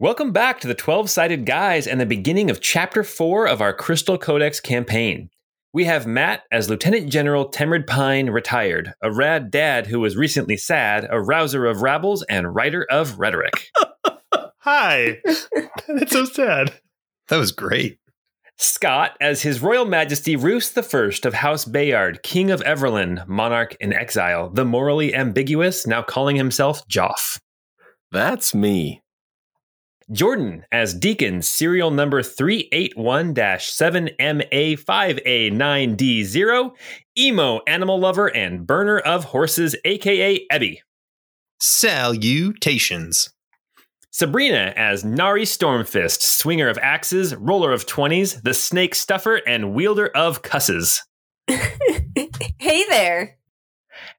Welcome back to the 12 Sided Guys and the beginning of Chapter 4 of our Crystal Codex campaign. We have Matt as Lieutenant General Temrid Pine, retired, a rad dad who was recently sad, a rouser of rabbles, and writer of rhetoric. Hi. That's so sad. That was great. Scott as His Royal Majesty Roos I of House Bayard, King of Everland, monarch in exile, the morally ambiguous, now calling himself Joff. That's me. Jordan as Deacon, serial number 381 7MA5A9D0, emo animal lover and burner of horses, aka Ebby. Salutations. Sabrina as Nari Stormfist, swinger of axes, roller of 20s, the snake stuffer, and wielder of cusses. hey there.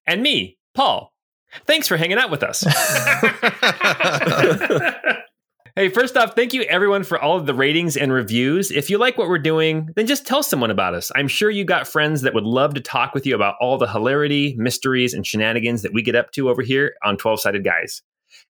And me, Paul. Thanks for hanging out with us. Hey, first off, thank you everyone for all of the ratings and reviews. If you like what we're doing, then just tell someone about us. I'm sure you got friends that would love to talk with you about all the hilarity, mysteries, and shenanigans that we get up to over here on 12 Sided Guys.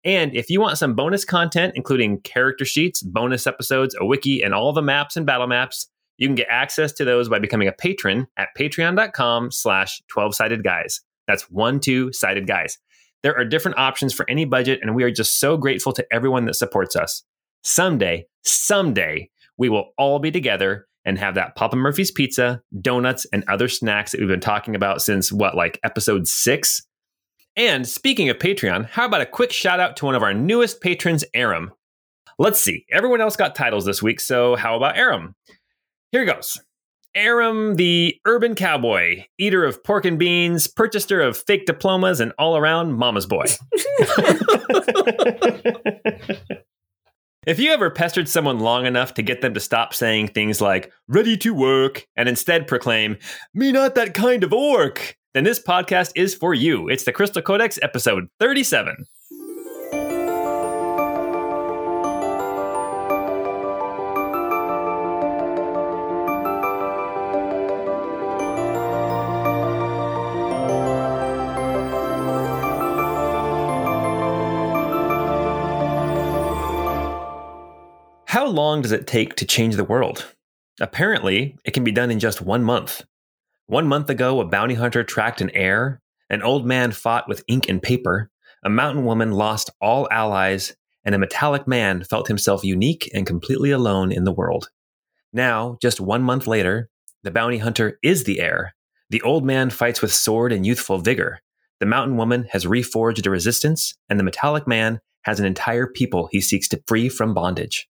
And if you want some bonus content, including character sheets, bonus episodes, a wiki, and all the maps and battle maps, you can get access to those by becoming a patron at patreon.com slash 12-sided guys. That's one, two sided guys. There are different options for any budget, and we are just so grateful to everyone that supports us. Someday, someday, we will all be together and have that Papa Murphy's pizza, donuts, and other snacks that we've been talking about since what, like episode six? And speaking of Patreon, how about a quick shout out to one of our newest patrons, Aram? Let's see. Everyone else got titles this week, so how about Aram? Here he goes. Aram, the urban cowboy, eater of pork and beans, purchaser of fake diplomas, and all around mama's boy. if you ever pestered someone long enough to get them to stop saying things like, ready to work, and instead proclaim, me not that kind of orc, then this podcast is for you. It's the Crystal Codex, episode 37. Long does it take to change the world? Apparently, it can be done in just one month. One month ago, a bounty hunter tracked an heir, an old man fought with ink and paper, a mountain woman lost all allies, and a metallic man felt himself unique and completely alone in the world. Now, just one month later, the bounty hunter is the heir. The old man fights with sword and youthful vigor. The mountain woman has reforged a resistance, and the metallic man has an entire people he seeks to free from bondage.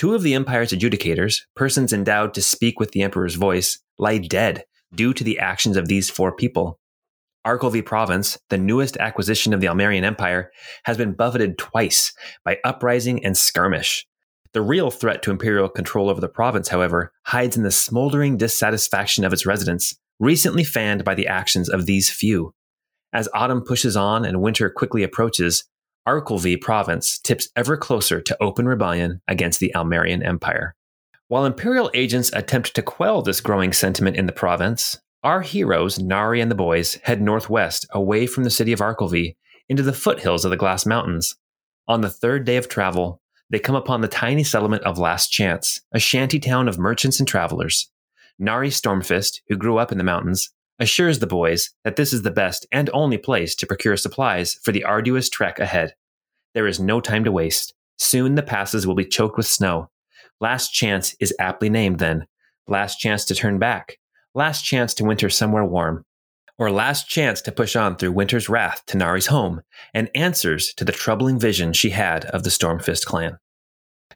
Two of the Empire's adjudicators, persons endowed to speak with the Emperor's voice, lie dead due to the actions of these four people. Arkelvy Province, the newest acquisition of the Almerian Empire, has been buffeted twice by uprising and skirmish. The real threat to imperial control over the province, however, hides in the smoldering dissatisfaction of its residents, recently fanned by the actions of these few. As autumn pushes on and winter quickly approaches, Arkelvy province tips ever closer to open rebellion against the Almerian Empire. While Imperial agents attempt to quell this growing sentiment in the province, our heroes, Nari and the boys, head northwest away from the city of Arkelvy into the foothills of the Glass Mountains. On the third day of travel, they come upon the tiny settlement of Last Chance, a shanty town of merchants and travelers. Nari Stormfist, who grew up in the mountains, assures the boys that this is the best and only place to procure supplies for the arduous trek ahead. There is no time to waste. Soon the passes will be choked with snow. Last chance is aptly named then. Last chance to turn back. Last chance to winter somewhere warm. Or last chance to push on through winter's wrath to Nari's home and answers to the troubling vision she had of the Stormfist clan.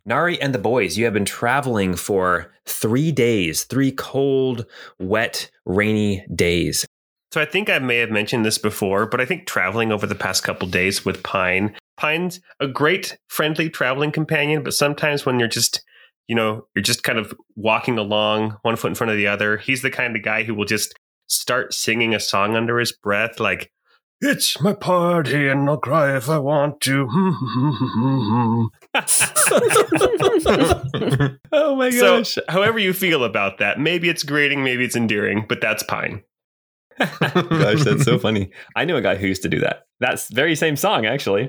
Nari and the boys, you have been traveling for three days, three cold, wet, rainy days. So I think I may have mentioned this before, but I think traveling over the past couple days with Pine, Pine's a great, friendly traveling companion, but sometimes when you're just, you know, you're just kind of walking along one foot in front of the other, he's the kind of guy who will just start singing a song under his breath, like, it's my party and I'll cry if I want to. oh my gosh. so, gosh. however you feel about that, maybe it's grating, maybe it's endearing, but that's Pine. Gosh, that's so funny. I knew a guy who used to do that. That's very same song, actually.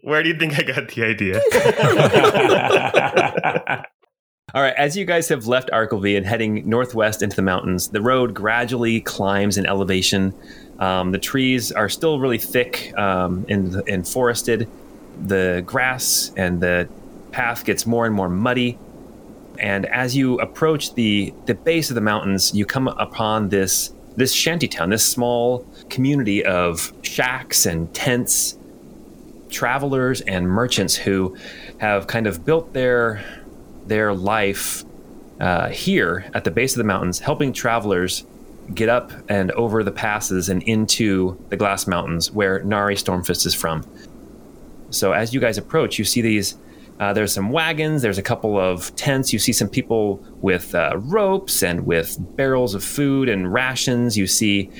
Where do you think I got the idea? All right, as you guys have left Arkleby and heading northwest into the mountains, the road gradually climbs in elevation. Um, the trees are still really thick um, and, and forested. The grass and the path gets more and more muddy. And as you approach the, the base of the mountains, you come upon this this shantytown, this small community of shacks and tents, travelers and merchants who have kind of built their their life uh, here at the base of the mountains, helping travelers get up and over the passes and into the Glass Mountains, where Nari Stormfist is from. So as you guys approach, you see these. Uh, there's some wagons. There's a couple of tents. You see some people with uh, ropes and with barrels of food and rations. You see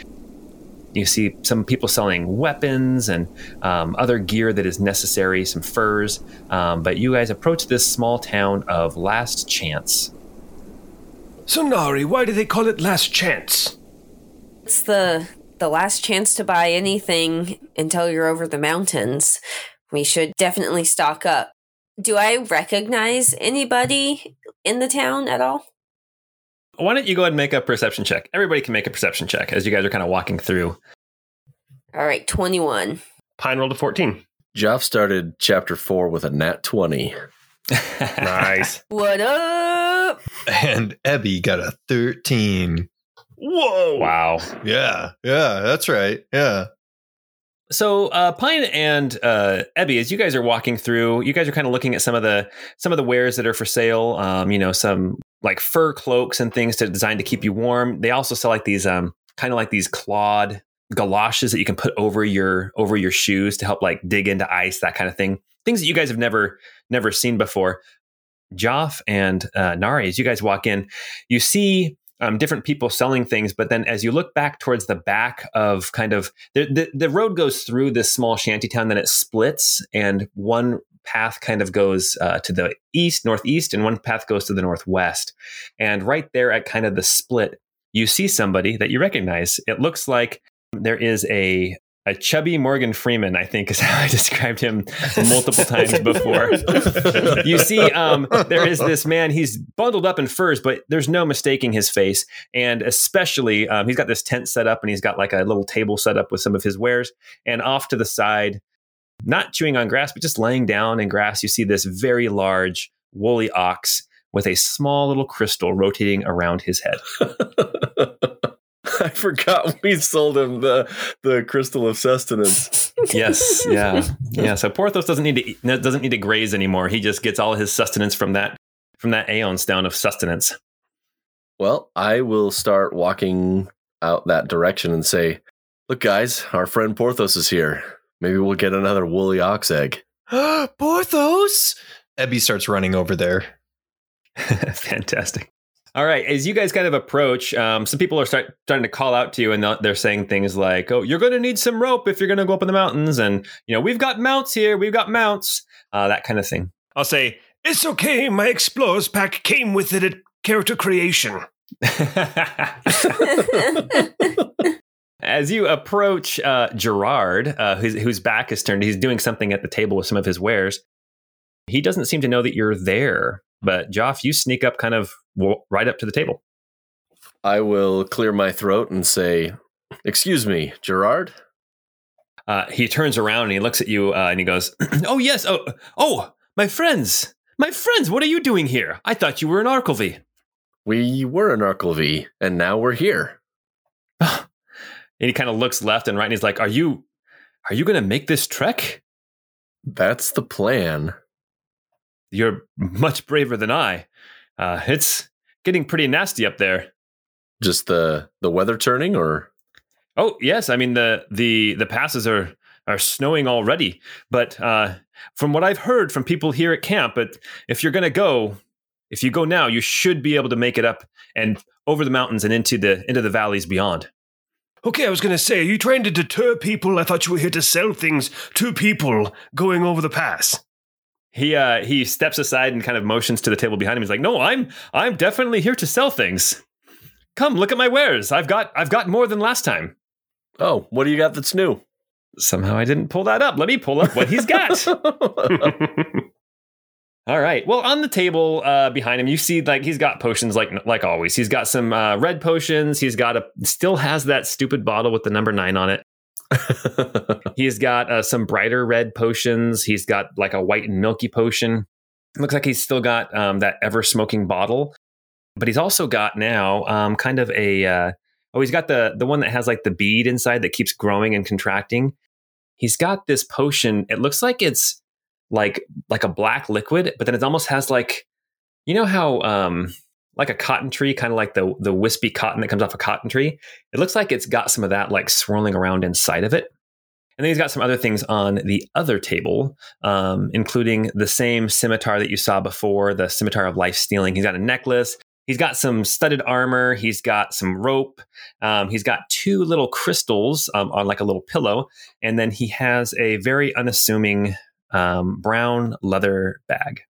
you see some people selling weapons and um, other gear that is necessary, some furs. Um, but you guys approach this small town of Last Chance. So Nari, why do they call it Last Chance? It's the the last chance to buy anything until you're over the mountains. We should definitely stock up. Do I recognize anybody in the town at all? Why don't you go ahead and make a perception check? Everybody can make a perception check as you guys are kind of walking through. All right, 21. Pine rolled a 14. Joff started chapter four with a nat 20. Nice. What up? And Ebby got a 13. Whoa. wow. Yeah. Yeah. That's right. Yeah. So uh, Pine and uh, Ebby, as you guys are walking through, you guys are kind of looking at some of the some of the wares that are for sale. Um, you know, some like fur cloaks and things to designed to keep you warm. They also sell like these um, kind of like these clawed galoshes that you can put over your over your shoes to help like dig into ice, that kind of thing. Things that you guys have never never seen before. Joff and uh, Nari, as you guys walk in, you see um, different people selling things, but then as you look back towards the back of kind of the, the, the road goes through this small shanty town, then it splits, and one path kind of goes uh, to the east, northeast, and one path goes to the northwest. And right there at kind of the split, you see somebody that you recognize. It looks like there is a a chubby Morgan Freeman, I think is how I described him multiple times before. you see, um, there is this man. He's bundled up in furs, but there's no mistaking his face. And especially, um, he's got this tent set up, and he's got like a little table set up with some of his wares. And off to the side, not chewing on grass, but just laying down in grass, you see this very large woolly ox with a small little crystal rotating around his head. I forgot we sold him the the crystal of sustenance. yes, yeah, yeah. So Porthos doesn't need to eat, doesn't need to graze anymore. He just gets all his sustenance from that from that aeon stone of sustenance. Well, I will start walking out that direction and say, "Look, guys, our friend Porthos is here. Maybe we'll get another woolly ox egg." Porthos! Ebby starts running over there. Fantastic. All right, as you guys kind of approach, um, some people are start, starting to call out to you, and they're saying things like, "Oh, you're going to need some rope if you're going to go up in the mountains," and you know, we've got mounts here, we've got mounts, uh, that kind of thing. I'll say, It's okay, my Explorers pack came with it at character creation. As you approach uh, Gerard, uh, whose, whose back is turned, he's doing something at the table with some of his wares. He doesn't seem to know that you're there, but Joff, you sneak up kind of right up to the table. I will clear my throat and say, "Excuse me, Gerard." Uh, he turns around and he looks at you uh, and he goes, "Oh yes, oh oh, my friends, my friends, what are you doing here? I thought you were in Arkleby." We were in Arkleby, and now we're here. and he kind of looks left and right and he's like, "Are you, are you going to make this trek? That's the plan. You're much braver than I. Uh, it's getting pretty nasty up there." Just the the weather turning, or Oh yes, I mean the the the passes are are snowing already. But uh, from what I've heard from people here at camp, but if you're going to go, if you go now, you should be able to make it up and over the mountains and into the into the valleys beyond. Okay, I was going to say, are you trying to deter people? I thought you were here to sell things to people going over the pass. He uh, he steps aside and kind of motions to the table behind him. He's like, "No, I'm I'm definitely here to sell things. Come look at my wares. I've got I've got more than last time." oh, what do you got that's new? Somehow I didn't pull that up. Let me pull up what he's got. All right. Well, on the table uh, behind him, you see like he's got potions like like always. He's got some uh, red potions. He's got a still has that stupid bottle with the number nine on it. He's got uh, some brighter red potions. He's got like a white and milky potion. looks like he's still got um, that ever smoking bottle, but he's also got now um, kind of a uh, oh he's got the the one that has like the bead inside that keeps growing and contracting. He's got this potion. It looks like it's like like a black liquid, but then it almost has like you know how um like a cotton tree, kind of like the the wispy cotton that comes off a cotton tree. It looks like it's got some of that like swirling around inside of it. And then he's got some other things on the other table, um, including the same scimitar that you saw before, the scimitar of life stealing. He's got a necklace. He's got some studded armor. He's got some rope. Um, he's got two little crystals um, on like a little pillow. And then he has a very unassuming um, brown leather bag.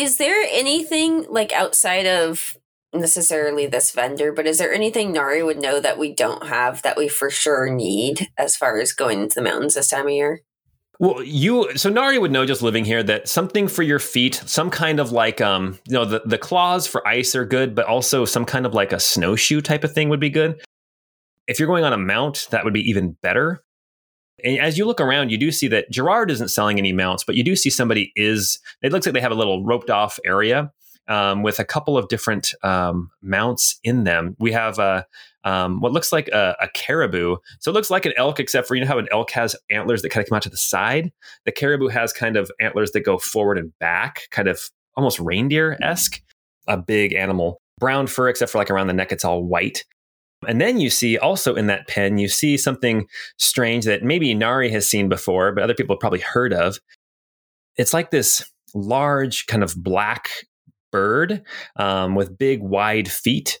Is there anything like outside of necessarily this vendor, but is there anything Nari would know that we don't have that we for sure need as far as going into the mountains this time of year? Well, you so Nari would know just living here that something for your feet, some kind of like um, you know, the the claws for ice are good, but also some kind of like a snowshoe type of thing would be good. If you're going on a mount, that would be even better. And as you look around, you do see that Gerard isn't selling any mounts, but you do see somebody is. It looks like they have a little roped off area um, with a couple of different um, mounts in them. We have a um, what looks like a, a, caribou. So it looks like an elk, except for you know how an elk has antlers that kind of come out to the side. The caribou has kind of antlers that go forward and back, kind of almost reindeer esque. A big animal, brown fur, except for like around the neck, it's all white. And then you see also in that pen, you see something strange that maybe Nari has seen before, but other people have probably heard of. It's like this large kind of black bird um, with big wide feet.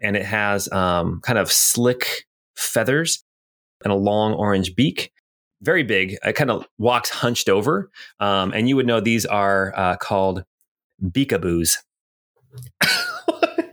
And it has um, kind of slick feathers and a long orange beak. Very big. It kind of walks hunched over. Um, and you would know these are uh, called beakaboos.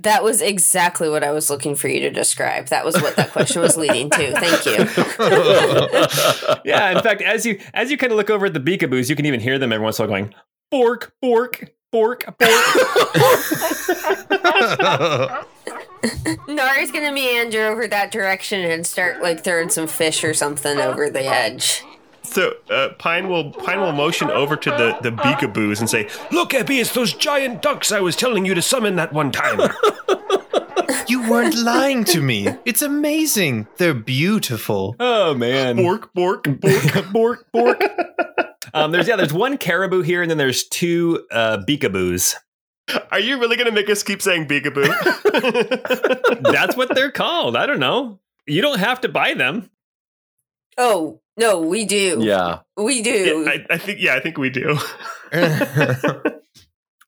That was exactly what I was looking for you to describe. That was what that question was leading to. Thank you. yeah, in fact, as you as you kind of look over at the beakaboos, you can even hear them every once in a while going bork, bork, bork, bork. Nari's gonna meander over that direction and start like throwing some fish or something over the edge. So uh, Pine will Pine will motion over to the the beakaboos and say, Look, Ebby, it's those giant ducks I was telling you to summon that one time. You weren't lying to me. It's amazing. They're beautiful. Oh man. "Bork, bork, bork, bork, bork." Um, there's yeah, there's one caribou here, and then there's two uh, beakaboos. Are you really going to make us keep saying beakaboo? That's what they're called. I don't know. You don't have to buy them. Oh no, we do. yeah. we do. Yeah, I, I think yeah, I think we do.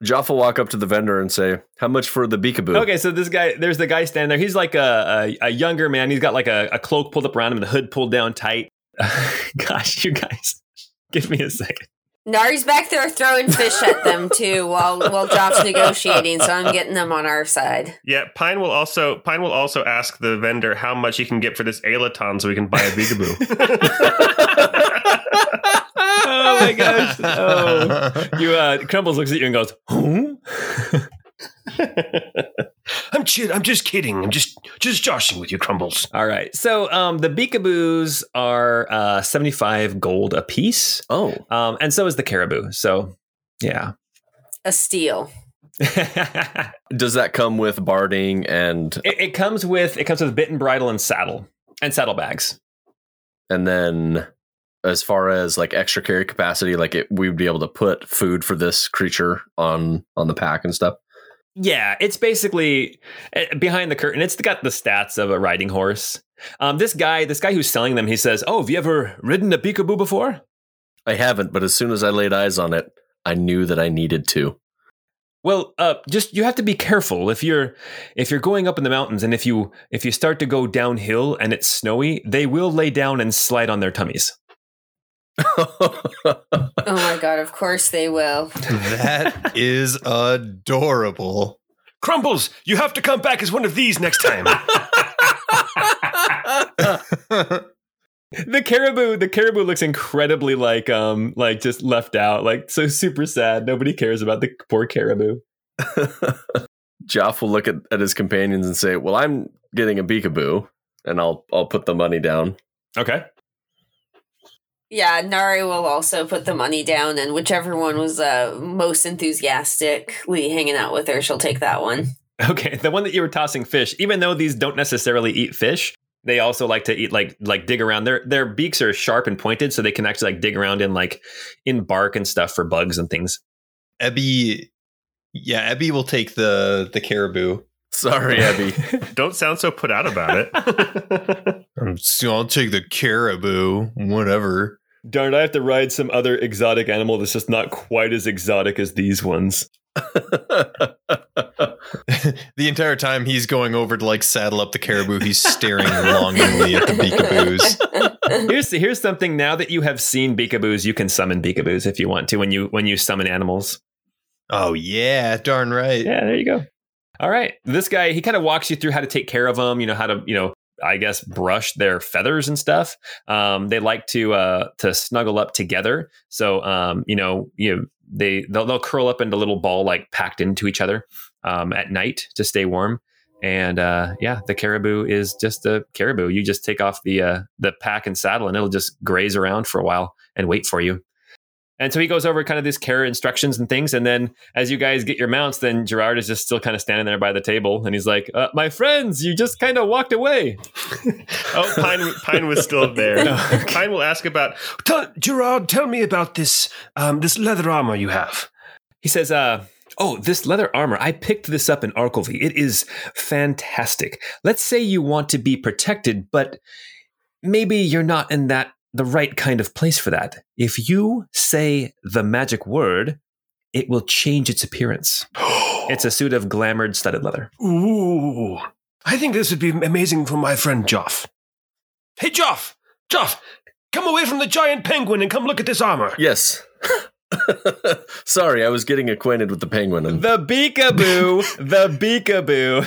Joff will walk up to the vendor and say, How much for the beakaboo? Okay, so this guy, there's the guy standing there. He's like a, a, a younger man. He's got like a, a cloak pulled up around him, and the hood pulled down tight. Gosh, you guys, give me a second. Nari's back there throwing fish at them too, while while Joff's negotiating. So I'm getting them on our side. yeah, Pine will also Pine will also ask the vendor how much he can get for this Alaton so we can buy a beakaboo. oh my gosh! Oh, you uh, Crumbles looks at you and goes, "Huh?" I'm chid- I'm just kidding. I'm just just joshing with you, Crumbles. All right. So um, the beakaboos are uh, 75 gold a piece, Oh, um, and so is the caribou. So yeah. A steal. does that come with barding and it comes with it comes with bit and bridle and saddle and saddlebags. and then as far as like extra carry capacity, like it, we would be able to put food for this creature on on the pack and stuff. Yeah, it's basically eh, behind the curtain. It's got the stats of a riding horse. Um, this guy, this guy who's selling them, he says, "Oh, have you ever ridden a beakaboo before?" I haven't, but as soon as I laid eyes on it, I knew that I needed to. Well, uh, just you have to be careful if you're if you're going up in the mountains, and if you if you start to go downhill and it's snowy, they will lay down and slide on their tummies. Oh my god! Of course they will. that is adorable. Crumbles, you have to come back as one of these next time. The caribou, the caribou looks incredibly like um like just left out, like so super sad. Nobody cares about the poor caribou. Joff will look at, at his companions and say, "Well, I'm getting a beakaboo, and I'll I'll put the money down." Okay. Yeah, Nari will also put the money down, and whichever one was uh, most enthusiastically hanging out with her, she'll take that one. Okay. The one that you were tossing fish, even though these don't necessarily eat fish, they also like to eat like like dig around. Their their beaks are sharp and pointed, so they can actually like dig around in like in bark and stuff for bugs and things. Ebby, yeah, Ebby will take the the caribou. Sorry, Abby. Don't sound so put out about it. I'm still, I'll take the caribou, whatever. Darn, I have to ride some other exotic animal that's just not quite as exotic as these ones. the entire time he's going over to like saddle up the caribou, he's staring longingly at the beakaboos. Here's here's something. Now that you have seen beakaboos, you can summon beakaboos if you want to when you when you summon animals. Oh yeah, darn right. Yeah, there you go. All right, this guy he kind of walks you through how to take care of them. You know how to you know I guess brush their feathers and stuff. Um, they like to uh, to snuggle up together. So um, you know you they they'll, they'll curl up into a little ball like packed into each other um, at night to stay warm. And uh, yeah, the caribou is just a caribou. You just take off the uh, the pack and saddle, and it'll just graze around for a while and wait for you. And so he goes over kind of these care instructions and things. And then as you guys get your mounts, then Gerard is just still kind of standing there by the table. And he's like, uh, My friends, you just kind of walked away. oh, Pine Pine was still there. Pine will ask about Tell, Gerard, tell me about this um, this leather armor you have. He says, uh, Oh, this leather armor, I picked this up in Arkelvy. It is fantastic. Let's say you want to be protected, but maybe you're not in that the right kind of place for that. If you say the magic word, it will change its appearance. It's a suit of glamoured studded leather. Ooh, I think this would be amazing for my friend Joff. Hey, Joff! Joff, come away from the giant penguin and come look at this armor. yes. Sorry, I was getting acquainted with the penguin. And The beakaboo, the beakaboo.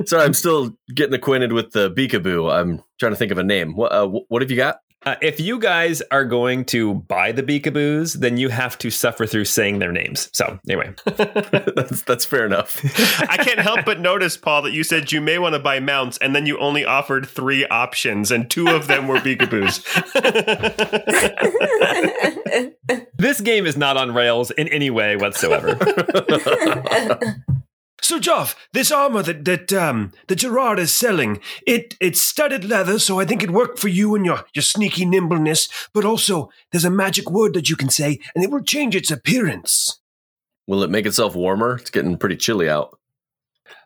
sorry, I'm still getting acquainted with the beakaboo. I'm trying to think of a name. What uh, what have you got? Uh, if you guys are going to buy the beakaboos, then you have to suffer through saying their names. So anyway, that's that's fair enough. I can't help but notice, Paul, that you said you may want to buy mounts, and then you only offered three options, and two of them were beakaboos. this game is not on rails in any way whatsoever. So, Joff, this armor that that um that Gerard is selling, it it's studded leather, so I think it worked for you and your your sneaky nimbleness. But also, there's a magic word that you can say, and it will change its appearance. Will it make itself warmer? It's getting pretty chilly out.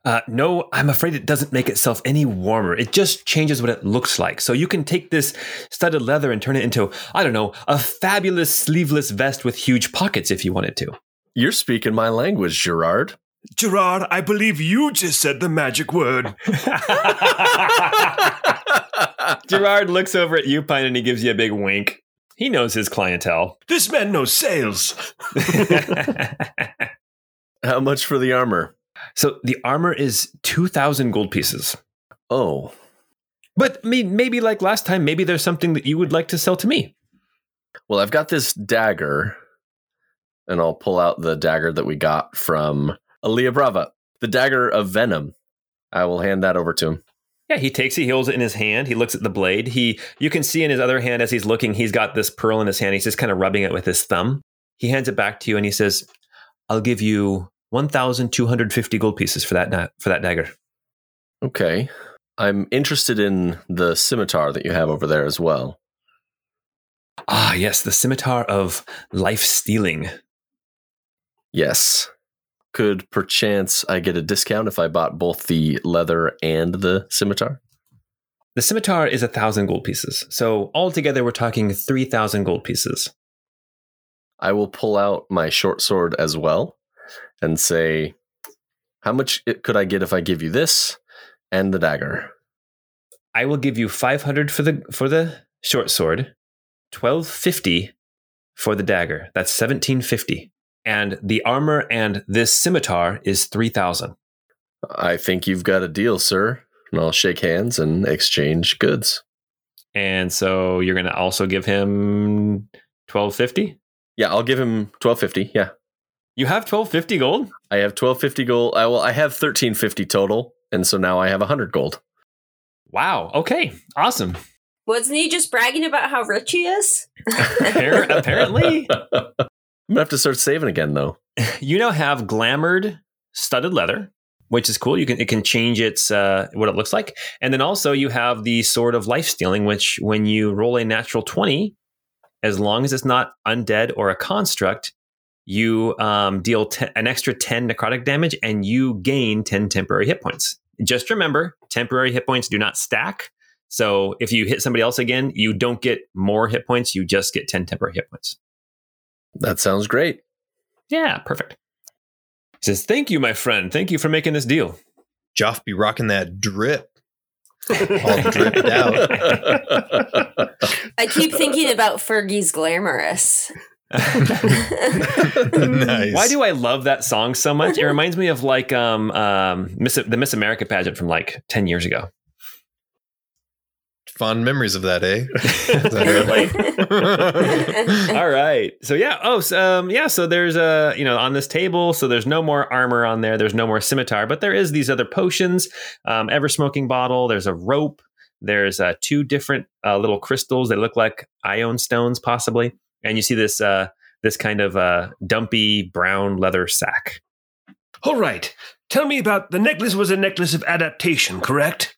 Uh, no, I'm afraid it doesn't make itself any warmer. It just changes what it looks like. So you can take this studded leather and turn it into, I don't know, a fabulous sleeveless vest with huge pockets if you wanted to. You're speaking my language, Gerard. Gerard, I believe you just said the magic word. Gerard looks over at you, Pine, and he gives you a big wink. He knows his clientele. This man knows sales. How much for the armor? so the armor is 2,000 gold pieces. Oh, But I mean, maybe like last time, maybe there's something that you would like to sell to me. well, I've got this dagger, and I'll pull out the dagger that we got from Alia Brava, the dagger of venom. I will hand that over to him. Yeah, he takes it, he holds it in his hand. He looks at the blade. He, you can see in his other hand as he's looking, he's got this pearl in his hand. He's just kind of rubbing it with his thumb. He hands it back to you and he says, "I'll give you 1,250 gold pieces for that for that dagger." Okay. I'm interested in the scimitar that you have over there as well. Ah, yes, the scimitar of life stealing. Yes. Could perchance I get a discount if I bought both the leather and the scimitar? The scimitar is a thousand gold pieces. So altogether, we're talking 3,000 gold pieces. I will pull out my short sword as well and say, How much could I get if I give you this and the dagger? I will give you 500 for the for the short sword, 1250 for the dagger. That's 1750. And the armor and this scimitar is 3000. I think you've got a deal, sir. And I'll shake hands and exchange goods. And so you're going to also give him 1250? Yeah, I'll give him twelve fifty. Yeah, You have 1250 gold? I have twelve fifty gold. I will I have thirteen fifty total, and so now I have hundred gold. Wow. Okay. Awesome. Wasn't he just bragging about how rich he is? Apparently, I'm gonna have to start saving again, though. you now have glamored studded leather, which is cool. You can it can change its uh, what it looks like, and then also you have the sword of life stealing, which when you roll a natural twenty, as long as it's not undead or a construct, you um, deal an extra ten necrotic damage, and you gain ten temporary hit points. Just remember, temporary hit points do not stack. So if you hit somebody else again, you don't get more hit points. You just get ten temporary hit points. That sounds great. Yeah, perfect. He says, Thank you, my friend. Thank you for making this deal. Joff be rocking that drip. All dripped out. I keep thinking about Fergie's Glamorous. nice. Why do I love that song so much? It reminds me of like um, um, Miss, the Miss America pageant from like 10 years ago. Fond memories of that, eh? All right. So yeah. Oh, so, um, yeah. So there's a you know on this table. So there's no more armor on there. There's no more scimitar, but there is these other potions. Um, ever smoking bottle. There's a rope. There's uh, two different uh, little crystals. They look like ion stones, possibly. And you see this uh, this kind of uh, dumpy brown leather sack. All right. Tell me about the necklace was a necklace of adaptation, correct?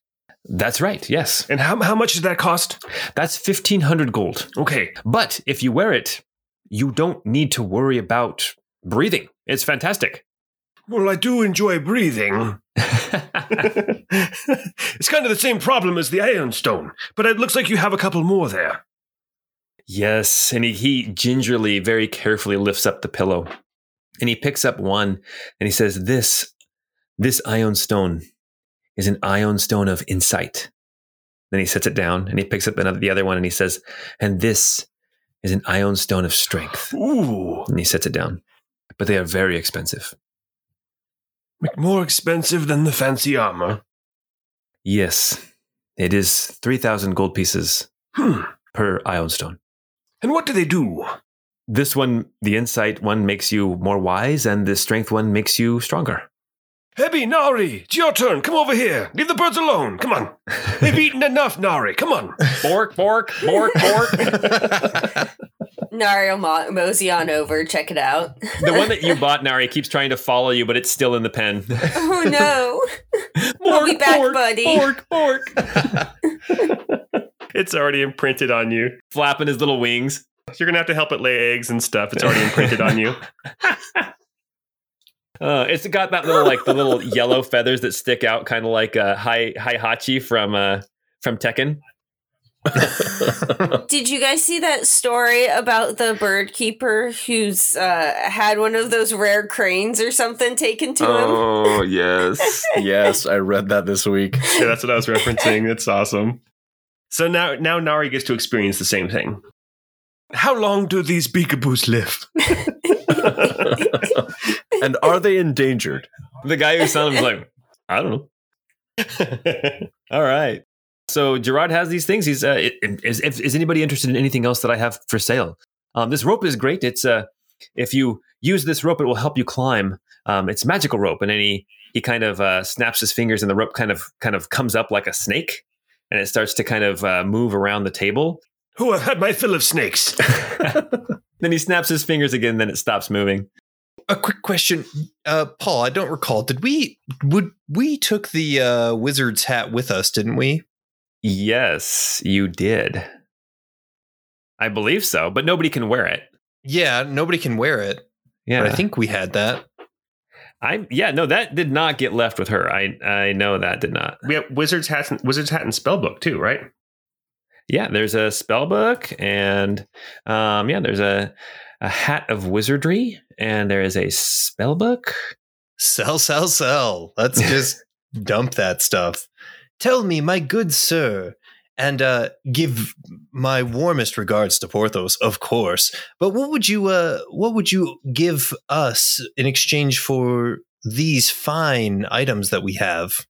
That's right. Yes, And how, how much does that cost? that's fifteen hundred gold. Okay. But if you wear it, you don't need to worry about breathing. It's fantastic. Well, I do enjoy breathing. it's kind of the same problem as the Iron Stone, but it looks like you have a couple more there. Yes, and he, he gingerly, very carefully lifts up the pillow, and he picks up one, and he says, "This, this ion stone, is an ion stone of insight." Then he sets it down, and he picks up another, the other one, and he says, "And this is an ion stone of strength." Ooh, And he sets it down, but they are very expensive. more expensive than the fancy armor. Yes, it is three thousand gold pieces Hmm. per ion stone. And what do they do? This one, the insight one, makes you more wise, and the strength one makes you stronger. Hebby, Nari, it's your turn. Come over here. Leave the birds alone. Come on. They've eaten enough, Nari. Come on. Bork, bork, bork, bork. Nario mo- mosey on over, check it out. the one that you bought, Nari, keeps trying to follow you, but it's still in the pen. oh no. We'll be back, buddy. Bork, bork. it's already imprinted on you. Flapping his little wings. You're gonna have to help it lay eggs and stuff. It's already imprinted on you. Uh, it's got that little like the little yellow feathers that stick out, kind of like uh, Heihachi from uh, from Tekken. Did you guys see that story about the bird keeper who's uh, had one of those rare cranes or something taken to him? oh yes, yes, I read that this week. Yeah, that's what I was referencing. It's awesome. So now, now Nari gets to experience the same thing. How long do these beakaboos live? and are they endangered? The guy who sounded was like, I don't know. All right. So Gerard has these things. He's uh, it- is, is is anybody interested in anything else that I have for sale? Um, this rope is great. It's uh, if you use this rope, it will help you climb. Um, it's magical rope, and then he he kind of uh, snaps his fingers, and the rope kind of kind of comes up like a snake, and it starts to kind of uh, move around the table. Who have had my fill of snakes? then he snaps his fingers again, then it stops moving. A quick question, uh, Paul. I don't recall. Did we would we took the uh, wizard's hat with us? Didn't we? Yes, you did. I believe so, but nobody can wear it. Yeah, nobody can wear it. Yeah, But I think we had that. I yeah no that did not get left with her. I I know that did not. We have wizard's hat, and, wizard's hat, and spellbook too, right? Yeah, there's a spell book and um yeah there's a a hat of wizardry and there is a spell book. Sell, sell, sell. Let's just dump that stuff. Tell me, my good sir, and uh, give my warmest regards to Porthos, of course. But what would you, uh, what would you give us in exchange for these fine items that we have?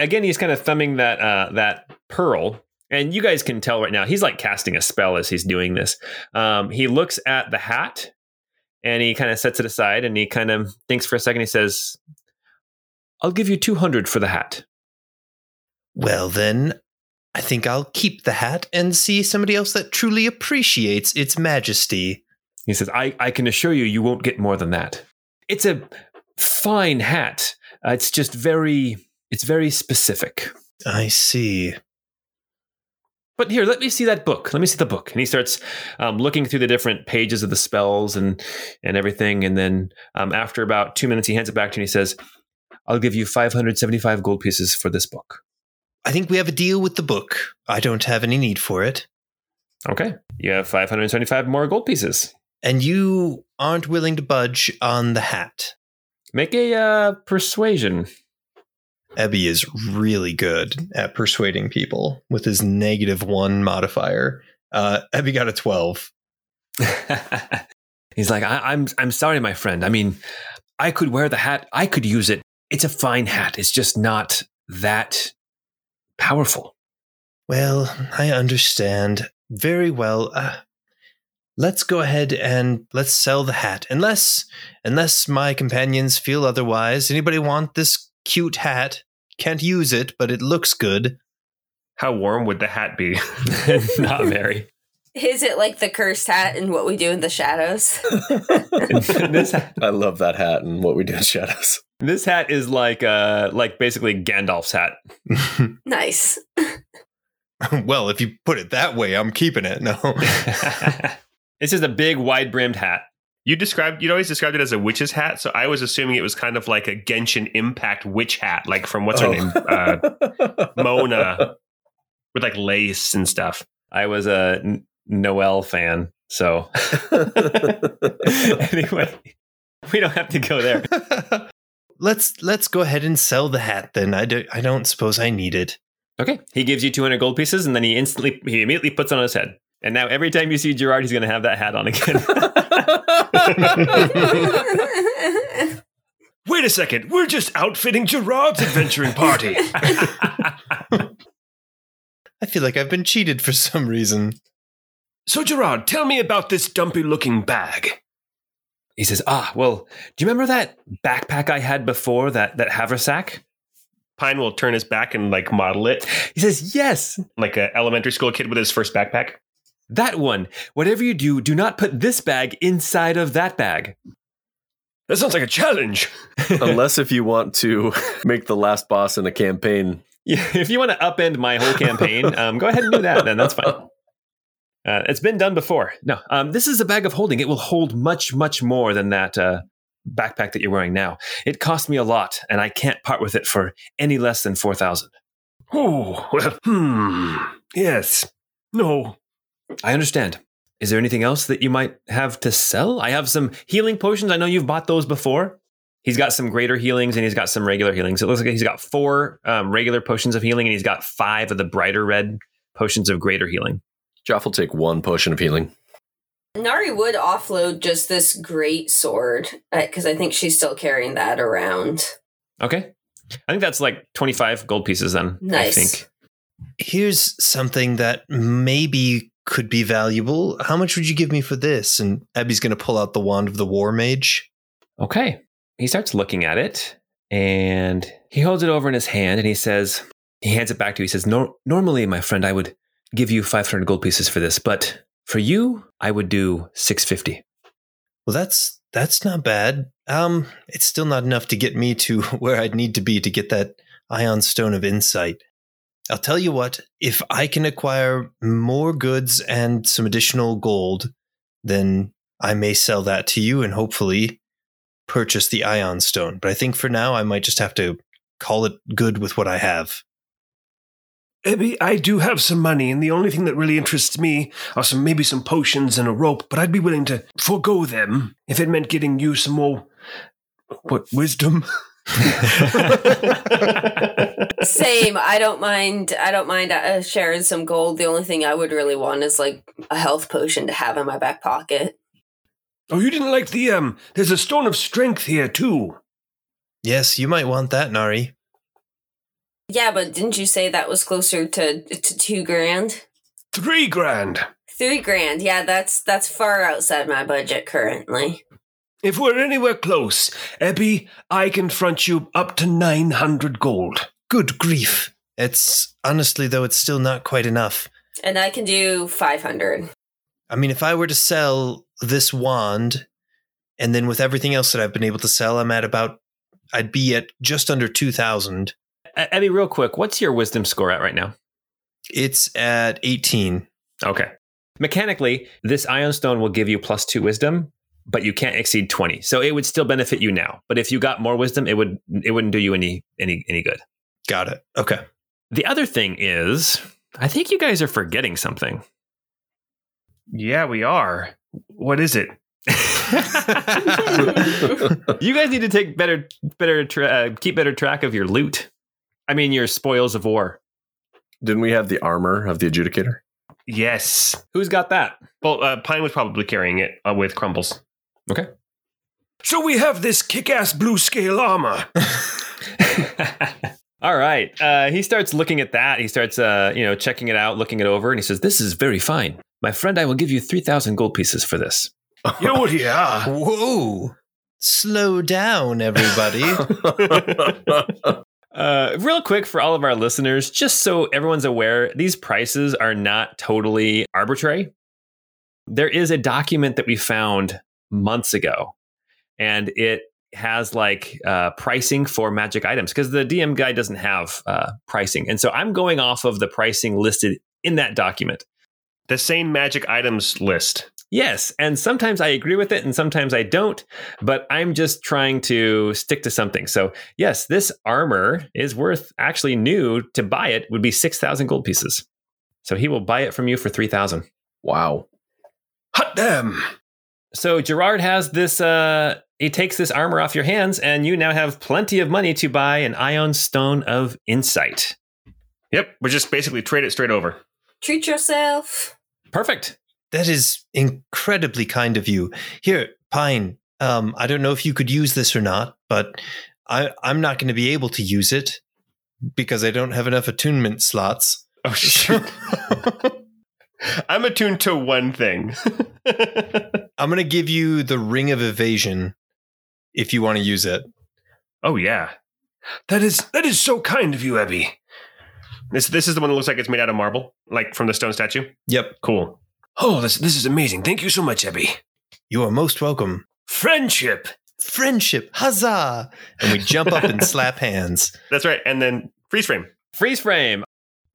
Again, he's kind of thumbing that uh that pearl and you guys can tell right now he's like casting a spell as he's doing this. Um, he looks at the hat and he kind of sets it aside and he kind of thinks for a second. He says, "I'll give you two hundred for the hat." Well, then, I think I'll keep the hat and see somebody else that truly appreciates its majesty. He says, "I I can assure you, you won't get more than that. It's a fine hat. Uh, it's just very, it's very specific." I see. But here, let me see that book. Let me see the book. And he starts um, looking through the different pages of the spells and and everything. And then um, after about two minutes, he hands it back to you and he says, "I'll give you 575 gold pieces for this book." I think we have a deal with the book. I don't have any need for it. Okay, you have 575 more gold pieces. And you aren't willing to budge on the hat. Make a uh, persuasion. Ebby is really good at persuading people with his negative one modifier. Uh, Ebby got a 12. He's like, I, I'm I'm sorry, my friend. I mean, I could wear the hat. I could use it. It's a fine hat. It's just not that powerful. Well, I understand. Very well. Uh, let's go ahead and let's sell the hat. Unless unless my companions feel otherwise. Anybody want this cute hat? Can't use it, but it looks good. How warm would the hat be? not very. Is it like the cursed hat and what we do in the shadows? this hat, I love that hat and what we do in shadows. this hat is like uh like basically Gandalf's hat. nice. well, if you put it that way, I'm keeping it. No. it's just a big wide brimmed hat. You described you'd always described it as a witch's hat, so I was assuming it was kind of like a Genshin Impact witch hat, like from what's her Oh. name, uh, Mona, with like lace and stuff. I was a N- Noelle fan, so anyway, we don't have to go there. let's let's go ahead and sell the hat then. I don't I don't suppose I need it. Okay, he gives you 200 gold pieces, and then he instantly he immediately puts it on his head. And now every time you see Gerard, he's going to have that hat on again. Wait a second, we're just outfitting Gerard's adventuring party. I feel like I've been cheated for some reason. so, Gerard, tell me about this dumpy looking bag. he says, "Ah, well, do you remember that backpack I had before that that haversack?" Pine will turn his back and like model it, He says, "Yes, like a elementary school kid with his first backpack. That one. Whatever you do, do not put this bag inside of that bag." That sounds like a challenge. Unless if you want to make the last boss in a campaign. Yeah, if you want to upend my whole campaign, um, go ahead and do that. Then that's fine. Uh, it's been done before. No, um, this is a bag of holding. It will hold much, much more than that uh, backpack that you're wearing now. It cost me a lot, and I can't part with it for any less than four thousand. Oh, well, hmm. Yes. No. I understand. Is there anything else that you might have to sell? I have some healing potions. I know you've bought those before. He's got some greater healings and he's got some regular healings. It looks like he's got four um, regular potions of healing and he's got five of the brighter red potions of greater healing. Joff will take one potion of healing. Nari would offload just this great sword because I think she's still carrying that around. Okay. I think that's like 25 gold pieces then. Nice. I think. Here's something that maybe could be valuable. How much would you give me for this? And Abby's going to pull out the wand of the war mage. Okay. He starts looking at it and he holds it over in his hand and he says, he hands it back to you. He says, "Nor- Normally, my friend, I would give you 500 gold pieces for this, but for you, I would do 650. Well, that's that's not bad. Um, it's still not enough to get me to where I'd need to be to get that ion stone of insight. I'll tell you what, if I can acquire more goods and some additional gold, then I may sell that to you and hopefully purchase the ion stone. But I think for now I might just have to call it good with what I have. Ebby, I do have some money, and the only thing that really interests me are some maybe some potions and a rope, but I'd be willing to forego them if it meant getting you some more what wisdom? Same. I don't mind. I don't mind uh, sharing some gold. The only thing I would really want is like a health potion to have in my back pocket. Oh, you didn't like the um there's a stone of strength here too. Yes, you might want that, Nari. Yeah, but didn't you say that was closer to to two grand? Three grand. Three grand. Yeah, that's that's far outside my budget currently. If we're anywhere close, Ebby, I can front you up to 900 gold. Good grief. It's honestly, though, it's still not quite enough. And I can do five hundred. I mean, if I were to sell this wand, and then with everything else that I've been able to sell, I'm at about, I'd be at just under 2,000. E- Ebby, real quick, what's your wisdom score at right now? It's at 18. Okay. Mechanically, this ion stone will give you plus two wisdom, but you can't exceed 20. So it would still benefit you now. But if you got more wisdom, it would it wouldn't do you any any any good. Got it. Okay. The other thing is, I think you guys are forgetting something. Yeah, we are. What is it? you guys need to take better better tra- uh, keep better track of your loot. I mean your spoils of war. Didn't we have the armor of the adjudicator? Yes. Who's got that? Well, uh, Pine was probably carrying it uh, with Crumbles. Okay. So we have this kick ass blue scale armor. All right. Uh, he starts looking at that. He starts, uh, you know, checking it out, looking it over, and he says, "This is very fine, my friend. I will give you three thousand gold pieces for this." Yo, yeah. Whoa. Slow down, everybody. Uh, real quick for all of our listeners, just so everyone's aware, these prices are not totally arbitrary. There is a document that we found months ago, and it has like uh, pricing for magic items because the DM guide doesn't have uh, pricing. And so I'm going off of the pricing listed in that document. The same magic items list. Yes, and sometimes I agree with it and sometimes I don't, but I'm just trying to stick to something. So, yes, this armor is worth actually new to buy it would be 6,000 gold pieces. So he will buy it from you for 3,000. wow. Hot damn. So Gerard has this uh he takes this armor off your hands and you now have plenty of money to buy an ion stone of insight. Yep, we just basically trade it straight over. Treat yourself. Perfect. that is incredibly kind of you. Here, Pine, um, I don't know if you could use this or not, but I, I'm not going to be able to use it because I don't have enough attunement slots. Oh shoot! I'm attuned to one thing. I'm going to give you the Ring of Evasion if you want to use it. oh yeah, That is that is so kind of you, Ebby. this this is the one that looks like it's made out of marble, like from the stone statue. Yep, Cool. Oh, this this is amazing. Thank you so much, Ebby. you are most welcome. Friendship. Friendship, huzzah! And we jump up and slap hands. That's right. And then freeze frame. Freeze frame.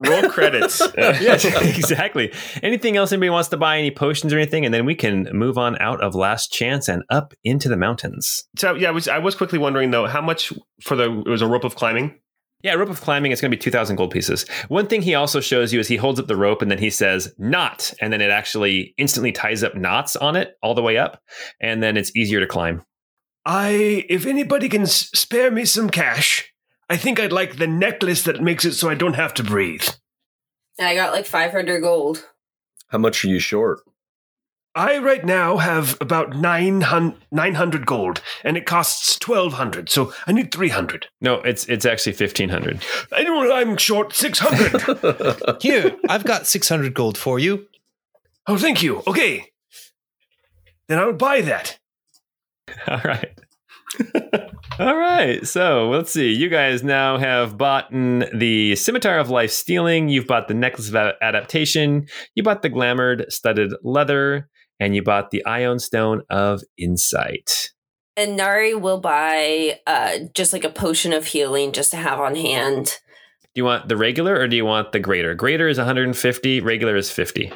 Roll credits. yes, exactly. Anything else anybody wants to buy? Any potions or anything? And then we can move on out of last chance and up into the mountains. So yeah, I was I was quickly wondering though, how much for the it was a rope of climbing? Yeah, rope of climbing, it's going to be 2,000 gold pieces. One thing he also shows you is he holds up the rope and then he says, knot. And then it actually instantly ties up knots on it all the way up. And then it's easier to climb. I if anybody can spare me some cash, I think I'd like the necklace that makes it so I don't have to breathe. I got like 500 gold. How much are you short? I right now have about 900, 900 gold, and it costs 1200, so I need 300. No, it's it's actually 1,500. I know I'm short 600. Here, I've got 600 gold for you. oh, thank you. Okay. Then I'll buy that. All right. All right. So let's see. You guys now have bought the Scimitar of Life Stealing. You've bought the Necklace of Adaptation. You bought the Glamored Studded Leather. And you bought the Ion Stone of Insight. And Nari will buy uh, just like a potion of healing just to have on hand. Do you want the regular or do you want the greater? Greater is 150, regular is 50.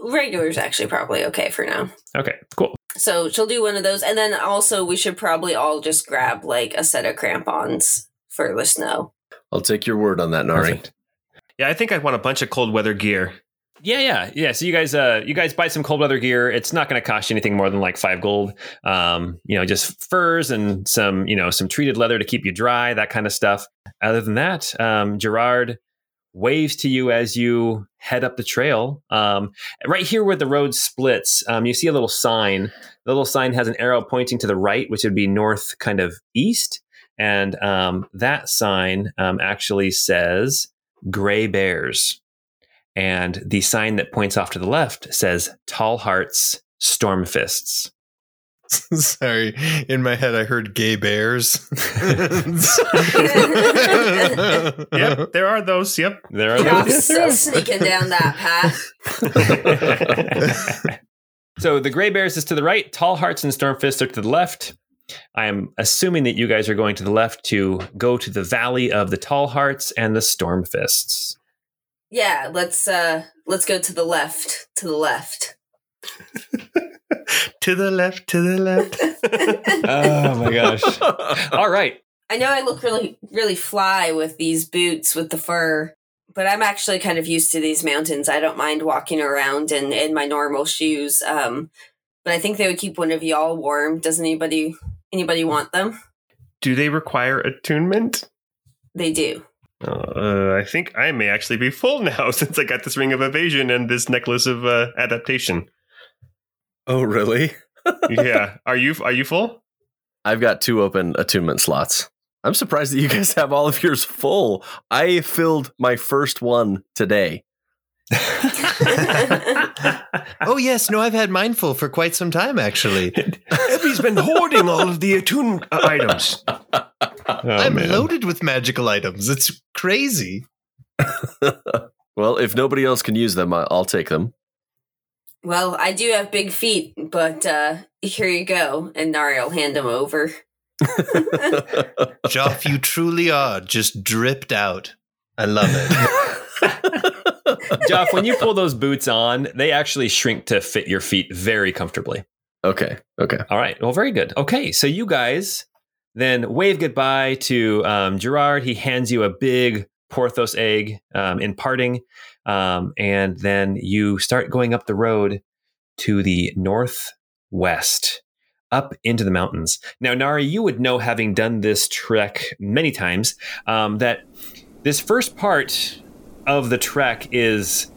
Regular is actually probably okay for now. Okay, cool. So she'll do one of those. And then also, we should probably all just grab like a set of crampons for the snow. I'll take your word on that, Nari. Perfect. Yeah, I think I want a bunch of cold weather gear. Yeah, yeah, yeah. So you guys, uh, you guys buy some cold weather gear. It's not going to cost you anything more than like five gold. Um, you know, just furs and some, you know, some treated leather to keep you dry, that kind of stuff. Other than that, um, Gerard waves to you as you head up the trail. Um, right here where the road splits, um, you see a little sign. The little sign has an arrow pointing to the right, which would be north, kind of east. And um, that sign um, actually says gray bears. And the sign that points off to the left says tall hearts, storm fists. Sorry, in my head I heard gay bears. Yep, there are those. Yep. There are Joff's those. sneaking down that path. so the gray bears is to the right, tall hearts and storm fists are to the left. I am assuming that you guys are going to the left to go to the valley of the tall hearts and the storm fists. Yeah, let's uh let's go to the left. To the left. To the left, to the left. Oh my gosh. All right. I know I look really really fly with these boots with the fur, but I'm actually kind of used to these mountains. I don't mind walking around in, in my normal shoes. Um but I think they would keep one of y'all warm. Does anybody anybody want them? Do they require attunement? They do. Uh, I think I may actually be full now since I got this ring of evasion and this necklace of uh, adaptation. Oh, really? yeah, are you are you full? I've got two open attunement slots. I'm surprised that you guys have all of yours full. I filled my first one today. oh yes, no, I've had mindful for quite some time actually. Ebby's been hoarding all of the attune uh, items. I'm loaded with magical items. It's crazy. Well, if nobody else can use them, I'll take them. Well, I do have big feet, but uh here you go. And Nari will hand them over. Joff, you truly are just dripped out. I love it. Joff, when you pull those boots on, they actually shrink to fit your feet very comfortably. okay. Okay. All right. Well, very good. Okay. So you guys then wave goodbye to um, Gerard. He hands you a big Porthos egg um, in parting. Um, and then you start going up the road to the northwest, up into the mountains. Now, Nari, you would know, having done this trek many times, um, that this first part of the trek is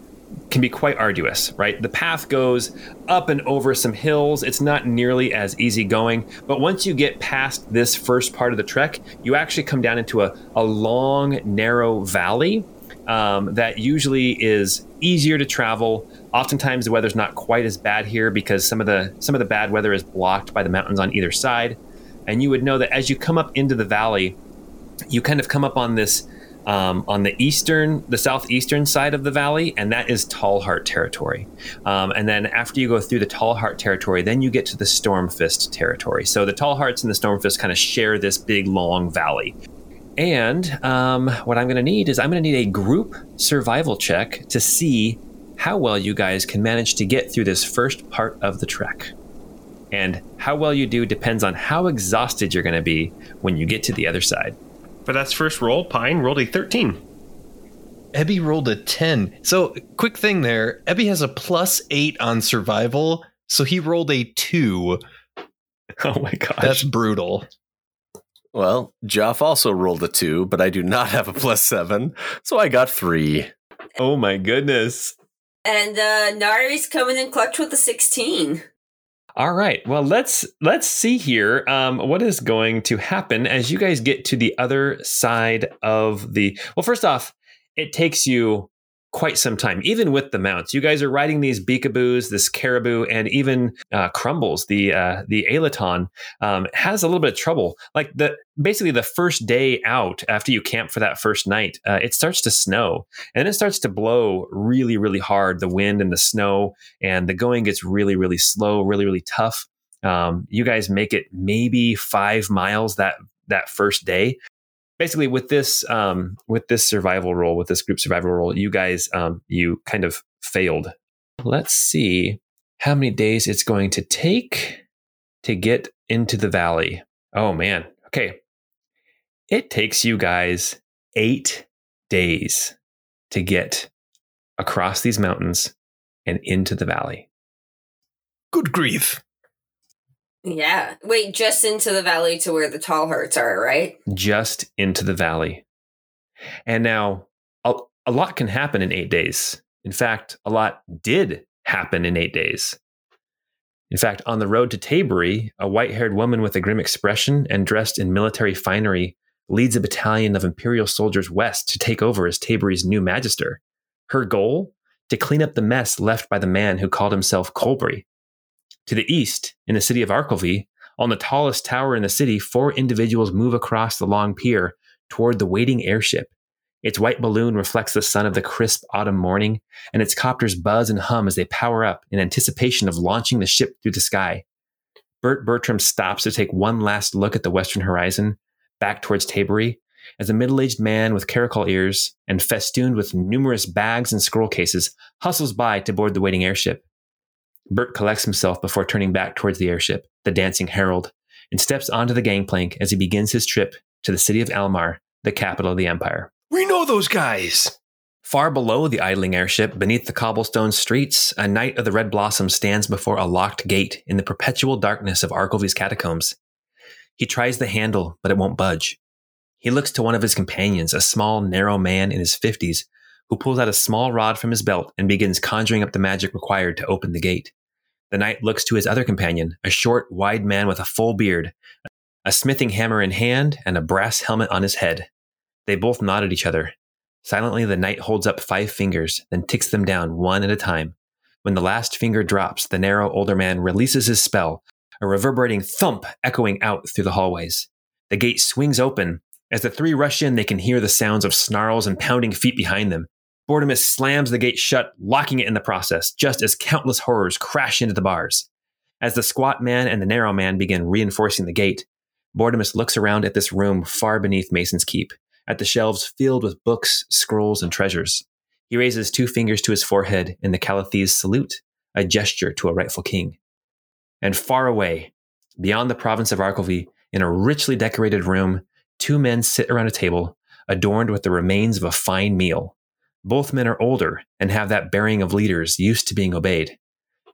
can be quite arduous, right? The path goes up and over some hills. It's not nearly as easy going, but once you get past this first part of the trek, you actually come down into a, a long, narrow valley um, that usually is easier to travel. Oftentimes, the weather's not quite as bad here because some of the some of the bad weather is blocked by the mountains on either side. And you would know that as you come up into the valley, you kind of come up on this um, on the eastern, the southeastern side of the valley, and that is Tall Heart territory. Um, and then after you go through the Tall Heart territory, then you get to the Stormfist territory. So the Tall Hearts and the Stormfist kind of share this big long valley. And um, what I'm going to need is I'm going to need a group survival check to see how well you guys can manage to get through this first part of the trek. And how well you do depends on how exhausted you're going to be when you get to the other side. For that's first roll, Pine rolled a 13. Ebby rolled a 10. So, quick thing there. Ebby has a plus eight on survival. So he rolled a two. Oh my gosh. That's brutal. Well, Joff also rolled a two, but I do not have a plus seven, so I got three. oh my goodness. And uh Nari's coming in clutch with a 16. All right. Well, let's let's see here um, what is going to happen as you guys get to the other side of the. Well, first off, it takes you quite some time, even with the mounts. You guys are riding these beakaboos, this caribou, and even uh, crumbles. The uh, the Alaton um, has a little bit of trouble. Like the basically the first day out after you camp for that first night, uh, it starts to snow and it starts to blow really, really hard. The wind and the snow, and the going gets really, really slow, really, really tough. Um, you guys make it maybe five miles that that first day. Basically, with this um, with this survival role, with this group survival role, you guys um, you kind of failed. Let's see how many days it's going to take to get into the valley. Oh man, okay. It takes you guys eight days to get across these mountains and into the valley. Good grief. Yeah. Wait, just into the valley to where the tall hearts are, right? just into the valley. And now a, a lot can happen in eight days. In fact, a lot did happen in eight days. In fact, on the road to Tabery, a white haired woman with a grim expression and dressed in military finery leads a battalion of Imperial soldiers west to take over as Tabery's new magister. Her goal? To clean up the mess left by the man who called himself Colbury. To the east, in the city of Arkelvy, on the tallest tower in the city, four individuals move across the long pier toward the waiting airship. Its white balloon reflects the sun of the crisp autumn morning, and its copters buzz and hum as they power up in anticipation of launching the ship through the sky. Bert Bertram stops to take one last look at the western horizon, back towards Tabery, as a middle aged man with caracal ears and festooned with numerous bags and scroll cases hustles by to board the waiting airship. Bert collects himself before turning back towards the airship, the dancing herald, and steps onto the gangplank as he begins his trip to the city of Almar, the capital of the empire. We know those guys. Far below the idling airship, beneath the cobblestone streets, a knight of the red blossom stands before a locked gate in the perpetual darkness of Arkelvy's catacombs. He tries the handle, but it won't budge. He looks to one of his companions, a small, narrow man in his fifties, who pulls out a small rod from his belt and begins conjuring up the magic required to open the gate. The knight looks to his other companion, a short, wide man with a full beard, a smithing hammer in hand, and a brass helmet on his head. They both nod at each other. Silently, the knight holds up five fingers, then ticks them down one at a time. When the last finger drops, the narrow older man releases his spell, a reverberating thump echoing out through the hallways. The gate swings open. As the three rush in, they can hear the sounds of snarls and pounding feet behind them. Bortimus slams the gate shut, locking it in the process, just as countless horrors crash into the bars. As the squat man and the narrow man begin reinforcing the gate, Bortimus looks around at this room far beneath Mason's Keep, at the shelves filled with books, scrolls, and treasures. He raises two fingers to his forehead in the Calathese salute, a gesture to a rightful king. And far away, beyond the province of Arkelvy, in a richly decorated room, two men sit around a table, adorned with the remains of a fine meal. Both men are older and have that bearing of leaders used to being obeyed.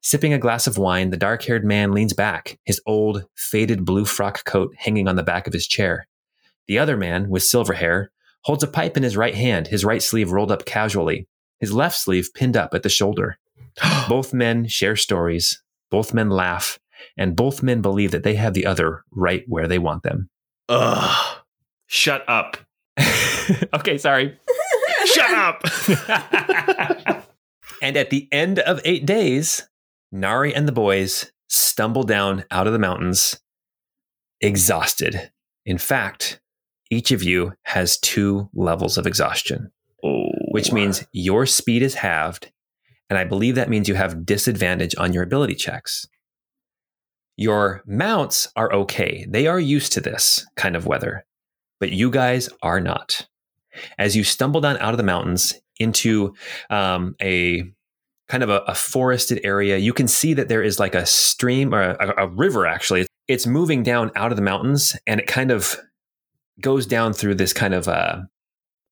Sipping a glass of wine, the dark haired man leans back, his old, faded blue frock coat hanging on the back of his chair. The other man, with silver hair, holds a pipe in his right hand, his right sleeve rolled up casually, his left sleeve pinned up at the shoulder. both men share stories, both men laugh, and both men believe that they have the other right where they want them. Ugh. Shut up. okay, sorry. Shut up. and at the end of eight days, Nari and the boys stumble down out of the mountains, exhausted. In fact, each of you has two levels of exhaustion, oh. which means your speed is halved. And I believe that means you have disadvantage on your ability checks. Your mounts are okay. They are used to this kind of weather, but you guys are not. As you stumble down out of the mountains into um, a kind of a, a, forested area, you can see that there is like a stream or a, a river actually. It's moving down out of the mountains and it kind of goes down through this kind of uh,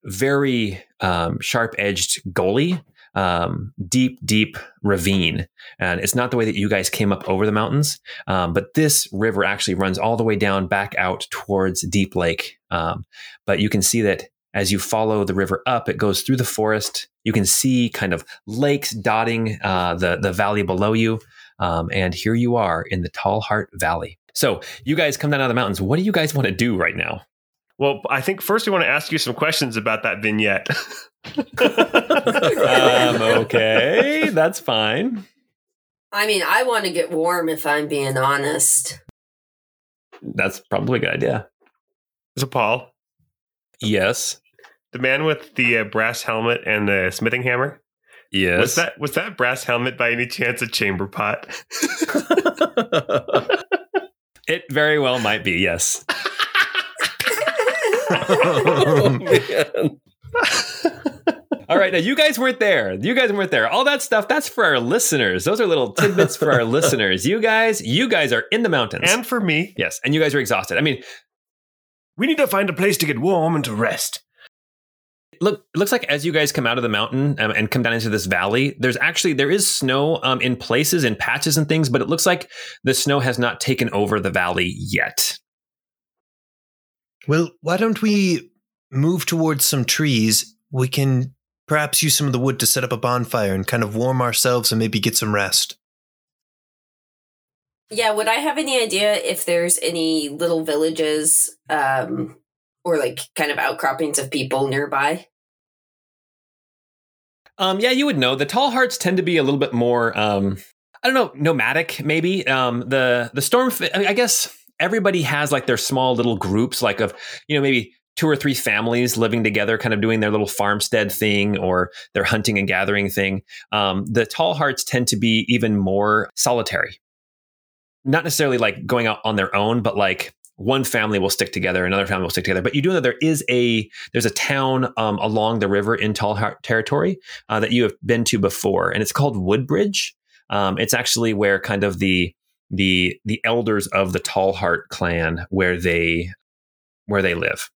very um, sharp edged gully um, deep, deep ravine. And it's not the way that you guys came up over the mountains, um, but this river actually runs all the way down back out towards Deep Lake. Um, but you can see that as you follow the river up, it goes through the forest. You can see kind of lakes dotting uh, the, the valley below you. Um, and here you are in the Tall Heart Valley. So you guys come down out of the mountains. What do you guys want to do right now? Well, I think first we want to ask you some questions about that vignette. um, okay, that's fine. I mean, I want to get warm if I'm being honest. That's probably a good idea. So, Paul. Yes. The man with the uh, brass helmet and the smithing hammer. Yes. Was that was that brass helmet by any chance a chamber pot? it very well might be. Yes. oh, man. All right, now you guys weren't there. You guys weren't there. All that stuff, that's for our listeners. Those are little tidbits for our listeners. You guys, you guys are in the mountains. And for me. Yes, and you guys are exhausted. I mean, we need to find a place to get warm and to rest. Look, it looks like as you guys come out of the mountain um, and come down into this valley, there's actually there is snow um, in places in patches and things, but it looks like the snow has not taken over the valley yet. Well, why don't we move towards some trees? We can perhaps use some of the wood to set up a bonfire and kind of warm ourselves and maybe get some rest. Yeah, would I have any idea if there's any little villages um, or like kind of outcroppings of people nearby? Um, yeah, you would know. The tall hearts tend to be a little bit more, um, I don't know, nomadic. Maybe um, the the storm. I guess everybody has like their small little groups, like of you know maybe two or three families living together, kind of doing their little farmstead thing or their hunting and gathering thing. Um, the tall hearts tend to be even more solitary. Not necessarily like going out on their own, but like one family will stick together, another family will stick together. But you do know there is a there's a town um, along the river in Tall territory uh, that you have been to before, and it's called Woodbridge. Um, it's actually where kind of the the the elders of the Tall Heart clan where they where they live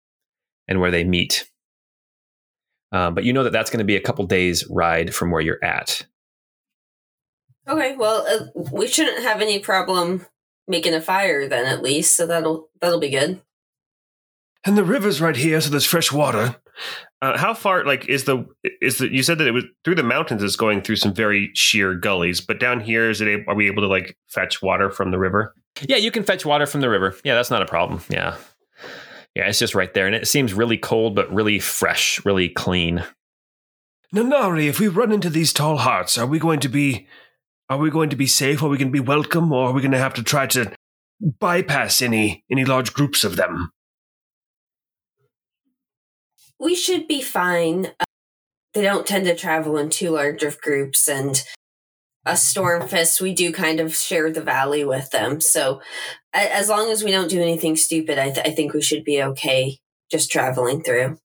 and where they meet. Um, but you know that that's going to be a couple days ride from where you're at. Okay, well, uh, we shouldn't have any problem making a fire then, at least. So that'll that'll be good. And the river's right here, so there's fresh water. Uh, how far, like, is the is the? You said that it was through the mountains. Is going through some very sheer gullies, but down here, is it? Are we able to like fetch water from the river? Yeah, you can fetch water from the river. Yeah, that's not a problem. Yeah, yeah, it's just right there, and it seems really cold, but really fresh, really clean. Nanari, if we run into these tall hearts, are we going to be are we going to be safe? Are we going to be welcome, or are we going to have to try to bypass any any large groups of them? We should be fine. Uh, they don't tend to travel in too large of groups, and a stormfist, we do kind of share the valley with them. So, as long as we don't do anything stupid, I, th- I think we should be okay just traveling through.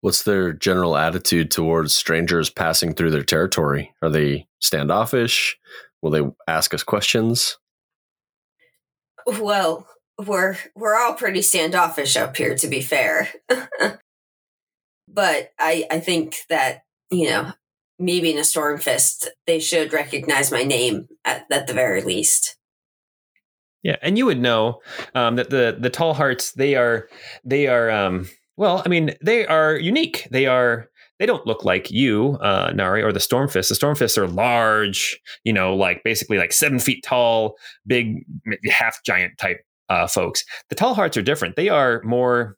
What's their general attitude towards strangers passing through their territory? Are they standoffish? Will they ask us questions? Well, we're we're all pretty standoffish up here to be fair. but I I think that, you know, me being a Stormfist, they should recognize my name at, at the very least. Yeah, and you would know um, that the the tall hearts they are they are um, well, I mean they are unique. They are they don't look like you, uh, Nari, or the Stormfists. The Stormfists are large, you know, like basically like seven feet tall, big, half giant type uh, folks. The Tall Hearts are different. They are more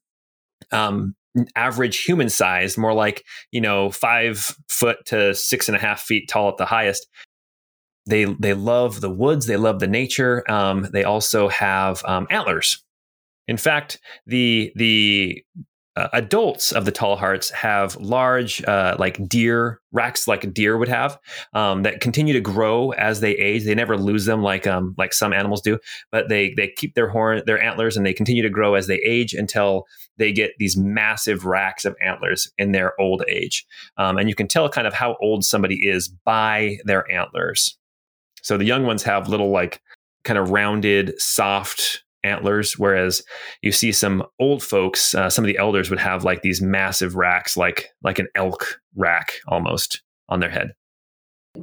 um, average human size, more like you know five foot to six and a half feet tall at the highest. They they love the woods. They love the nature. Um, they also have um, antlers. In fact, the the uh, adults of the tall hearts have large, uh, like deer racks, like a deer would have, um, that continue to grow as they age. They never lose them, like um, like some animals do, but they they keep their horn, their antlers, and they continue to grow as they age until they get these massive racks of antlers in their old age. Um, and you can tell kind of how old somebody is by their antlers. So the young ones have little like kind of rounded, soft antlers, whereas you see some old folks, uh, some of the elders would have like these massive racks, like like an elk rack almost on their head.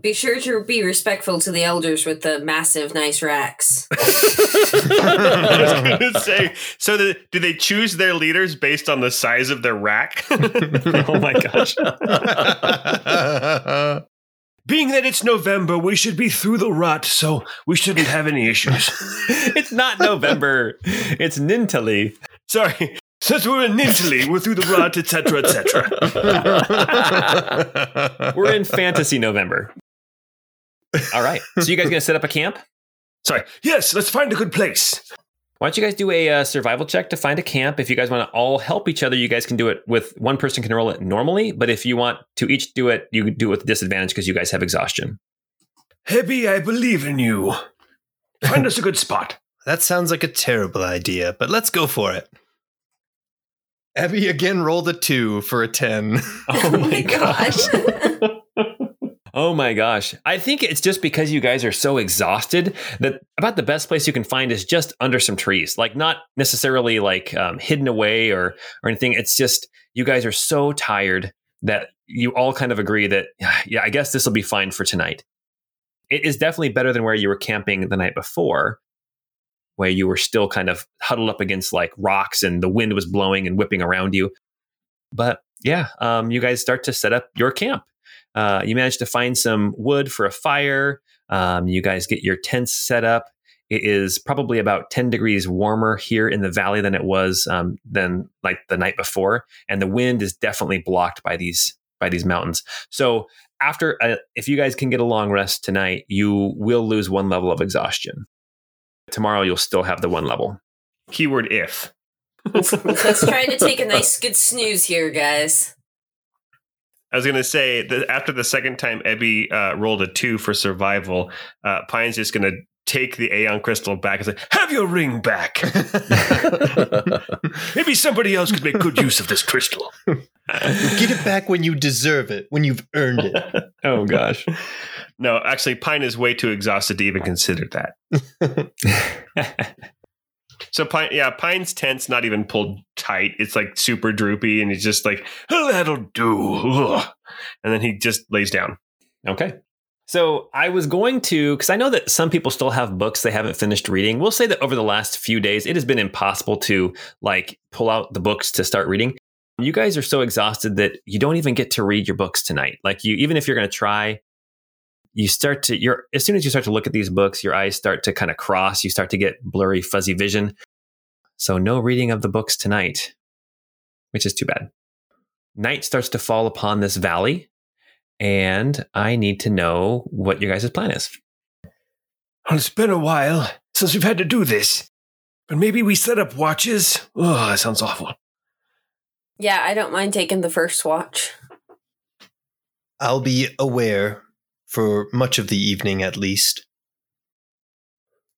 Be sure to be respectful to the elders with the massive, nice racks. I was going to say, so the, do they choose their leaders based on the size of their rack? oh my gosh. Being that it's November, we should be through the rut, so we shouldn't have any issues. it's not November. It's Nintily. Sorry. Since we're in Nintali, we're through the rut, etc., etc. We're in fantasy November. All right. So you guys gonna set up a camp? Sorry. Yes, let's find a good place. Why don't you guys do a uh, survival check to find a camp? If you guys want to all help each other, you guys can do it with one person can roll it normally. But if you want to each do it, you can do it with disadvantage because you guys have exhaustion. Ebby, I believe in you. Find us a good spot. That sounds like a terrible idea, but let's go for it. Ebby again rolled a two for a 10. Oh my gosh. Oh my gosh. I think it's just because you guys are so exhausted that about the best place you can find is just under some trees. Like not necessarily like um, hidden away or or anything. It's just you guys are so tired that you all kind of agree that yeah, I guess this will be fine for tonight. It is definitely better than where you were camping the night before, where you were still kind of huddled up against like rocks and the wind was blowing and whipping around you. But yeah, um, you guys start to set up your camp. Uh, you manage to find some wood for a fire. Um, you guys get your tents set up. It is probably about 10 degrees warmer here in the valley than it was um, than like the night before, and the wind is definitely blocked by these by these mountains. So after, uh, if you guys can get a long rest tonight, you will lose one level of exhaustion. Tomorrow you'll still have the one level. Keyword if. Let's try to take a nice good snooze here, guys. I was going to say that after the second time Ebby uh, rolled a two for survival, uh, Pine's just going to take the Aeon crystal back and say, Have your ring back. Maybe somebody else could make good use of this crystal. Get it back when you deserve it, when you've earned it. Oh gosh. No, actually, Pine is way too exhausted to even consider that. So Pine, yeah, Pine's tent's not even pulled tight. It's like super droopy, and he's just like, Oh, that'll do. And then he just lays down. Okay. So I was going to, because I know that some people still have books they haven't finished reading. We'll say that over the last few days, it has been impossible to like pull out the books to start reading. You guys are so exhausted that you don't even get to read your books tonight. Like you, even if you're going to try, you start to, you're, as soon as you start to look at these books, your eyes start to kind of cross. You start to get blurry, fuzzy vision. So no reading of the books tonight, which is too bad. Night starts to fall upon this valley and I need to know what your guys' plan is. Well, it's been a while since we've had to do this. But maybe we set up watches. Oh, that sounds awful. Yeah, I don't mind taking the first watch. I'll be aware for much of the evening at least.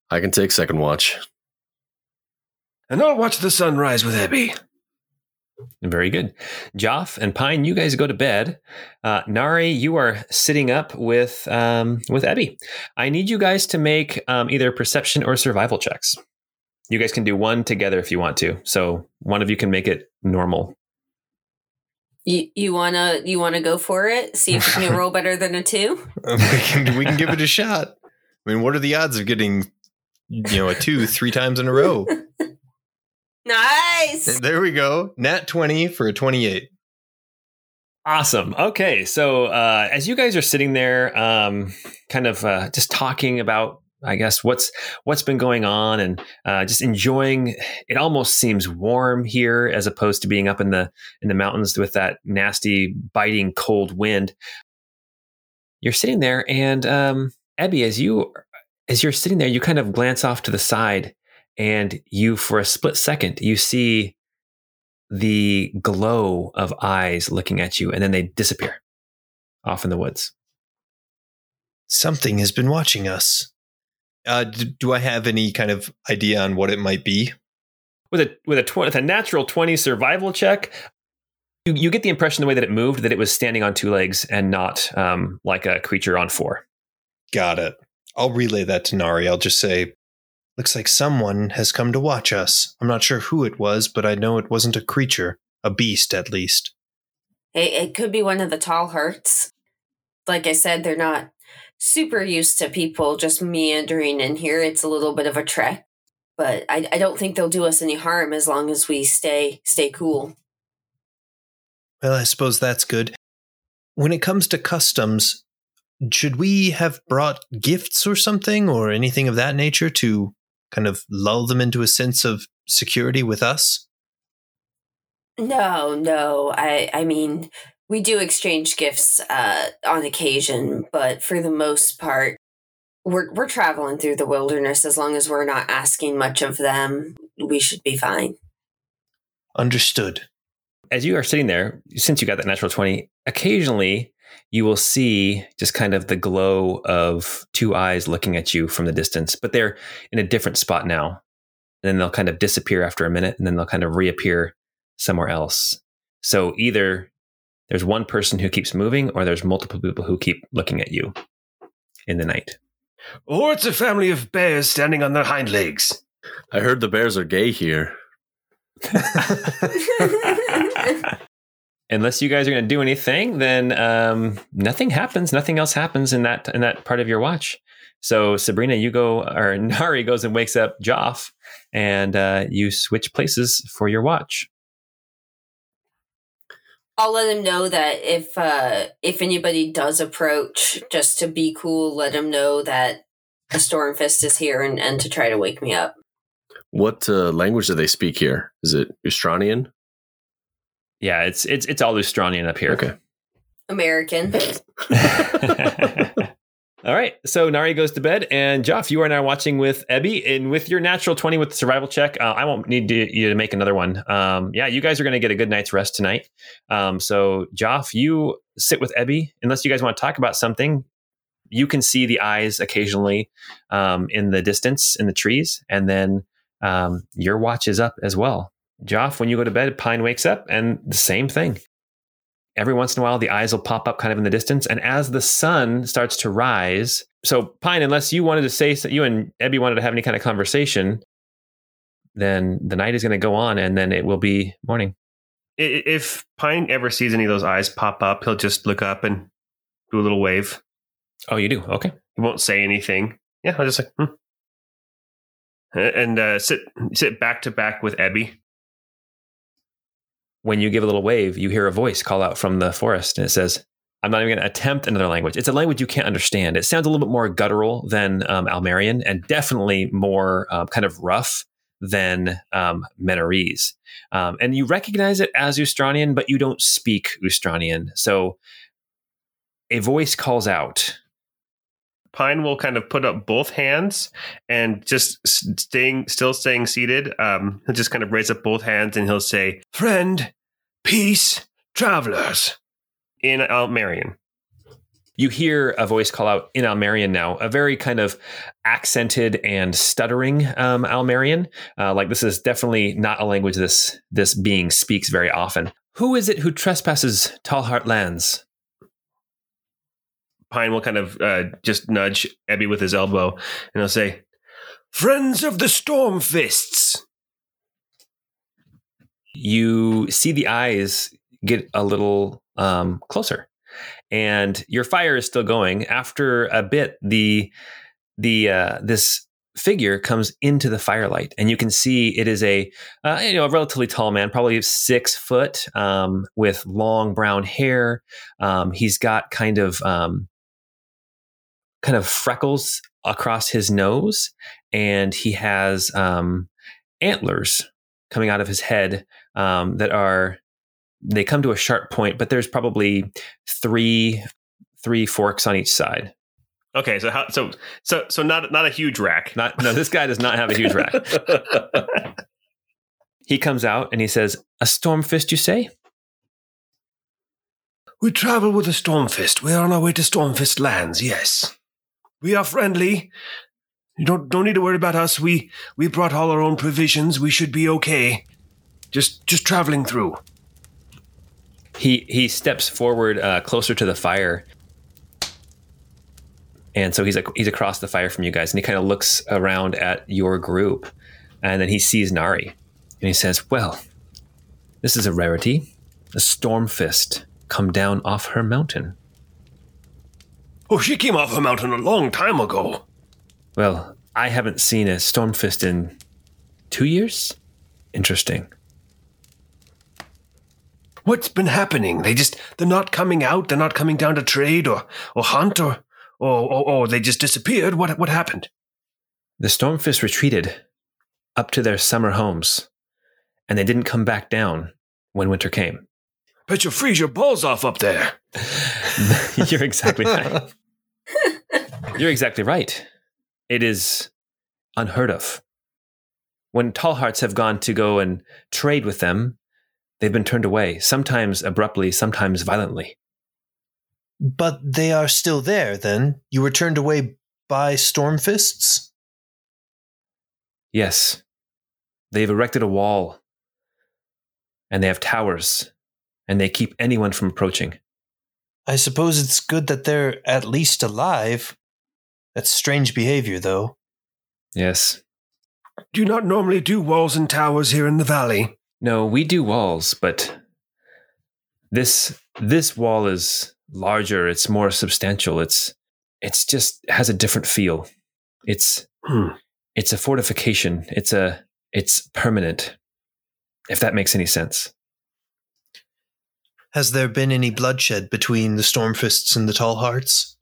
I can take second watch. And I'll watch the sunrise with Ebby. Very good. Joff and Pine, you guys go to bed. Uh, Nari, you are sitting up with um, with Ebby. I need you guys to make um, either perception or survival checks. You guys can do one together if you want to. So one of you can make it normal. You you wanna you wanna go for it? See if you can roll better than a two. we can we can give it a shot. I mean, what are the odds of getting you know a two three times in a row? Nice. There we go. Nat twenty for a twenty-eight. Awesome. Okay, so uh, as you guys are sitting there, um, kind of uh, just talking about, I guess what's what's been going on, and uh, just enjoying. It almost seems warm here, as opposed to being up in the in the mountains with that nasty, biting, cold wind. You're sitting there, and um, Ebby, as you as you're sitting there, you kind of glance off to the side, and you, for a split second, you see the glow of eyes looking at you, and then they disappear off in the woods. Something has been watching us. Uh, d- do I have any kind of idea on what it might be? With a with a tw- with a natural twenty survival check, you, you get the impression the way that it moved that it was standing on two legs and not um, like a creature on four. Got it. I'll relay that to Nari. I'll just say, looks like someone has come to watch us. I'm not sure who it was, but I know it wasn't a creature, a beast at least. It, it could be one of the tall hearts. Like I said, they're not super used to people just meandering in here. It's a little bit of a trek, but I, I don't think they'll do us any harm as long as we stay stay cool. Well, I suppose that's good. When it comes to customs, should we have brought gifts or something or anything of that nature to kind of lull them into a sense of security with us? No, no. I I mean, we do exchange gifts uh, on occasion, but for the most part, we're we're traveling through the wilderness. As long as we're not asking much of them, we should be fine. Understood. As you are sitting there, since you got that natural twenty, occasionally you will see just kind of the glow of two eyes looking at you from the distance, but they're in a different spot now. And then they'll kind of disappear after a minute, and then they'll kind of reappear somewhere else. So either there's one person who keeps moving, or there's multiple people who keep looking at you in the night. Or it's a family of bears standing on their hind legs. I heard the bears are gay here. Unless you guys are going to do anything, then um, nothing happens. Nothing else happens in that in that part of your watch. So Sabrina, you go, or Nari goes and wakes up Joff, and uh, you switch places for your watch. I'll let him know that if uh if anybody does approach, just to be cool, let him know that a Stormfist is here and, and to try to wake me up. What uh, language do they speak here? Is it Ustranian? Yeah, it's it's it's all Ustranian up here. Okay. American. All right. So Nari goes to bed, and Joff, you are now watching with Ebby, and with your natural twenty with the survival check, uh, I won't need to, you to make another one. Um, yeah, you guys are going to get a good night's rest tonight. Um, so Joff, you sit with Ebby, unless you guys want to talk about something. You can see the eyes occasionally um, in the distance in the trees, and then um, your watch is up as well. Joff, when you go to bed, Pine wakes up, and the same thing every once in a while the eyes will pop up kind of in the distance and as the sun starts to rise so pine unless you wanted to say you and ebby wanted to have any kind of conversation then the night is going to go on and then it will be morning If Pine ever sees any of those eyes pop up, he'll just look up and do a little wave. oh you do okay He won't say anything. Yeah, I'll just like, hmm. and uh, sit sit back to back with Ebby. When you give a little wave you hear a voice call out from the forest and it says i'm not even going to attempt another language it's a language you can't understand it sounds a little bit more guttural than um, almerian and definitely more um, kind of rough than um, Menorese. Um, and you recognize it as Ustranian, but you don't speak Ustranian. So a voice calls out. Pine will kind of put up both hands and just staying, still staying seated. Um, he'll just kind of raise up both hands and he'll say Friend, peace, travelers. in Almerian. You hear a voice call out in Almerian now, a very kind of accented and stuttering um, Almerian. Uh, like this is definitely not a language this this being speaks very often. Who is it who trespasses Tallheart lands? Pine will kind of uh, just nudge Ebby with his elbow and he'll say, Friends of the Stormfists. You see the eyes get a little um, closer and your fire is still going. After a bit the the uh, this figure comes into the firelight and you can see it is a uh, you know a relatively tall man probably six foot um, with long brown hair. Um, he's got kind of um, kind of freckles across his nose and he has um, antlers coming out of his head um, that are they come to a sharp point, but there's probably three three forks on each side. "Okay, so how, so so so not not a huge rack. Not no, this guy does not have a huge rack. He comes out and he says, "A storm fist, you say?" We travel with the Stormfist. We're on our way to Stormfist lands, yes. We are friendly. You don't don't need to worry about us. We we brought all our own provisions. We should be okay. Just just traveling through. He he steps forward uh, closer to the fire, and so he's like he's across the fire from you guys, and he kind of looks around at your group, and then he sees Nari, and he says, "Well, this is a rarity. A storm fist come down off her mountain." Oh, she came off her mountain a long time ago. Well, I haven't seen a Stormfist in two years. Interesting. What's been happening? They just they're not coming out. They're not coming down to trade or or hunt or or or, or they just disappeared. What what happened? The Stormfist retreated up to their summer homes, and they didn't come back down when winter came. Bet you freeze your balls off up there. You're exactly right. You're exactly right. It is unheard of. When tall hearts have gone to go and trade with them, they've been turned away, sometimes abruptly, sometimes violently. But they are still there, then? You were turned away by Stormfists? Yes, they've erected a wall, and they have towers, and they keep anyone from approaching. I suppose it's good that they're at least alive. That's strange behavior, though. Yes. Do you not normally do walls and towers here in the valley? No, we do walls, but this this wall is larger, it's more substantial. It's it's just has a different feel. It's Hmm. it's a fortification. It's a it's permanent. If that makes any sense. Has there been any bloodshed between the Stormfists and the Tall Hearts?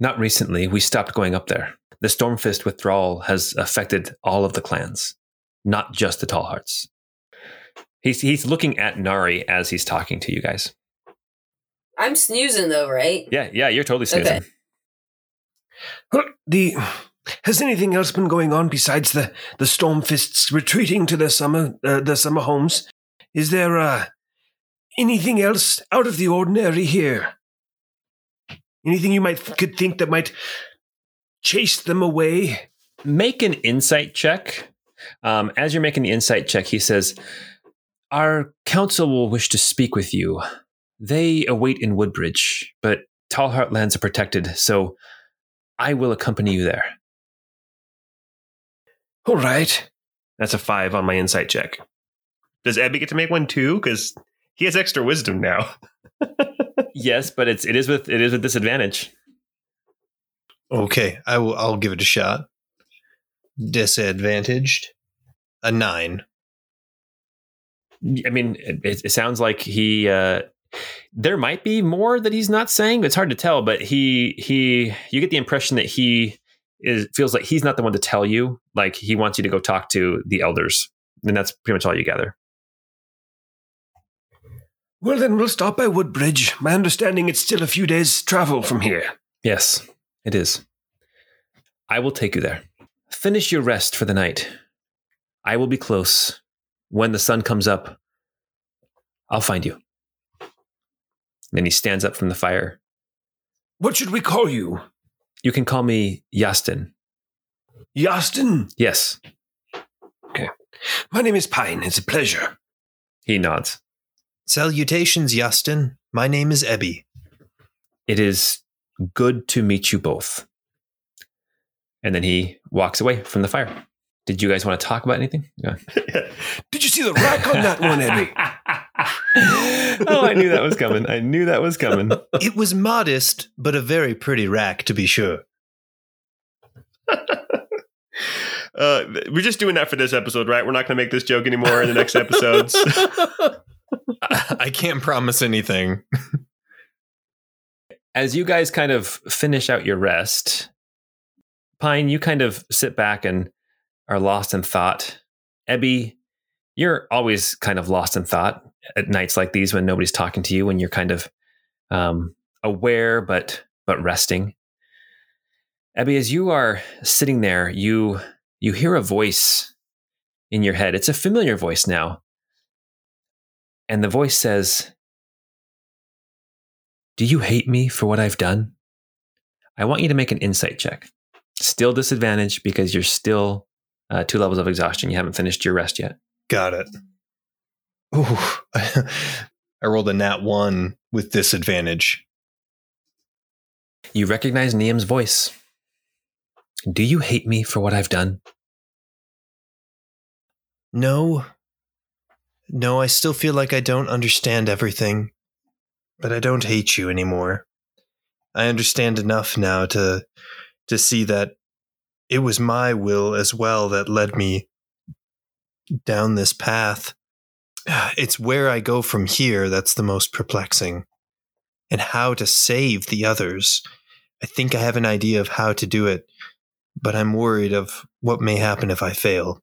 Not recently. We stopped going up there. The Stormfist withdrawal has affected all of the clans, not just the Tall Hearts. He's he's looking at Nari as he's talking to you guys. I'm snoozing though, right? Yeah, yeah, you're totally snoozing. Okay. Well, the has anything else been going on besides the the Stormfists retreating to their summer uh, their summer homes? Is there uh, anything else out of the ordinary here? Anything you might could think that might chase them away? Make an insight check. Um, as you're making the insight check, he says, "Our council will wish to speak with you. They await in Woodbridge, but Tall Heart lands are protected, so I will accompany you there." All right. That's a five on my insight check. Does Ebby get to make one too? Because he has extra wisdom now. yes, but it's it is with it is with disadvantage. Okay, I will. I'll give it a shot. Disadvantaged, a nine. I mean, it, it sounds like he. Uh, there might be more that he's not saying. It's hard to tell, but he he. You get the impression that he is feels like he's not the one to tell you. Like he wants you to go talk to the elders, and that's pretty much all you gather. Well, then we'll stop by Woodbridge. My understanding it's still a few days' travel from here. Yes, it is. I will take you there. Finish your rest for the night. I will be close. When the sun comes up, I'll find you. then he stands up from the fire. What should we call you? You can call me Yastin. Yastin? Yes, Okay. My name is Pine. It's a pleasure. he nods. Salutations, Yastin. My name is Ebby. It is good to meet you both. And then he walks away from the fire. Did you guys want to talk about anything? Yeah. Did you see the rack on that one, Eddie? oh, I knew that was coming. I knew that was coming. It was modest, but a very pretty rack, to be sure. Uh, we're just doing that for this episode, right? We're not going to make this joke anymore in the next episodes. I can't promise anything. As you guys kind of finish out your rest, Pine, you kind of sit back and are lost in thought. Ebby, you're always kind of lost in thought at nights like these when nobody's talking to you and you're kind of um, aware but but resting. Ebby, as you are sitting there, you you hear a voice in your head. It's a familiar voice now. And the voice says, Do you hate me for what I've done? I want you to make an insight check. Still disadvantage because you're still uh, two levels of exhaustion. You haven't finished your rest yet. Got it. Ooh, I rolled a nat one with disadvantage. You recognize Niam's voice. Do you hate me for what I've done? No. No, I still feel like I don't understand everything, but I don't hate you anymore. I understand enough now to to see that it was my will as well that led me down this path. It's where I go from here that's the most perplexing. And how to save the others. I think I have an idea of how to do it, but I'm worried of what may happen if I fail.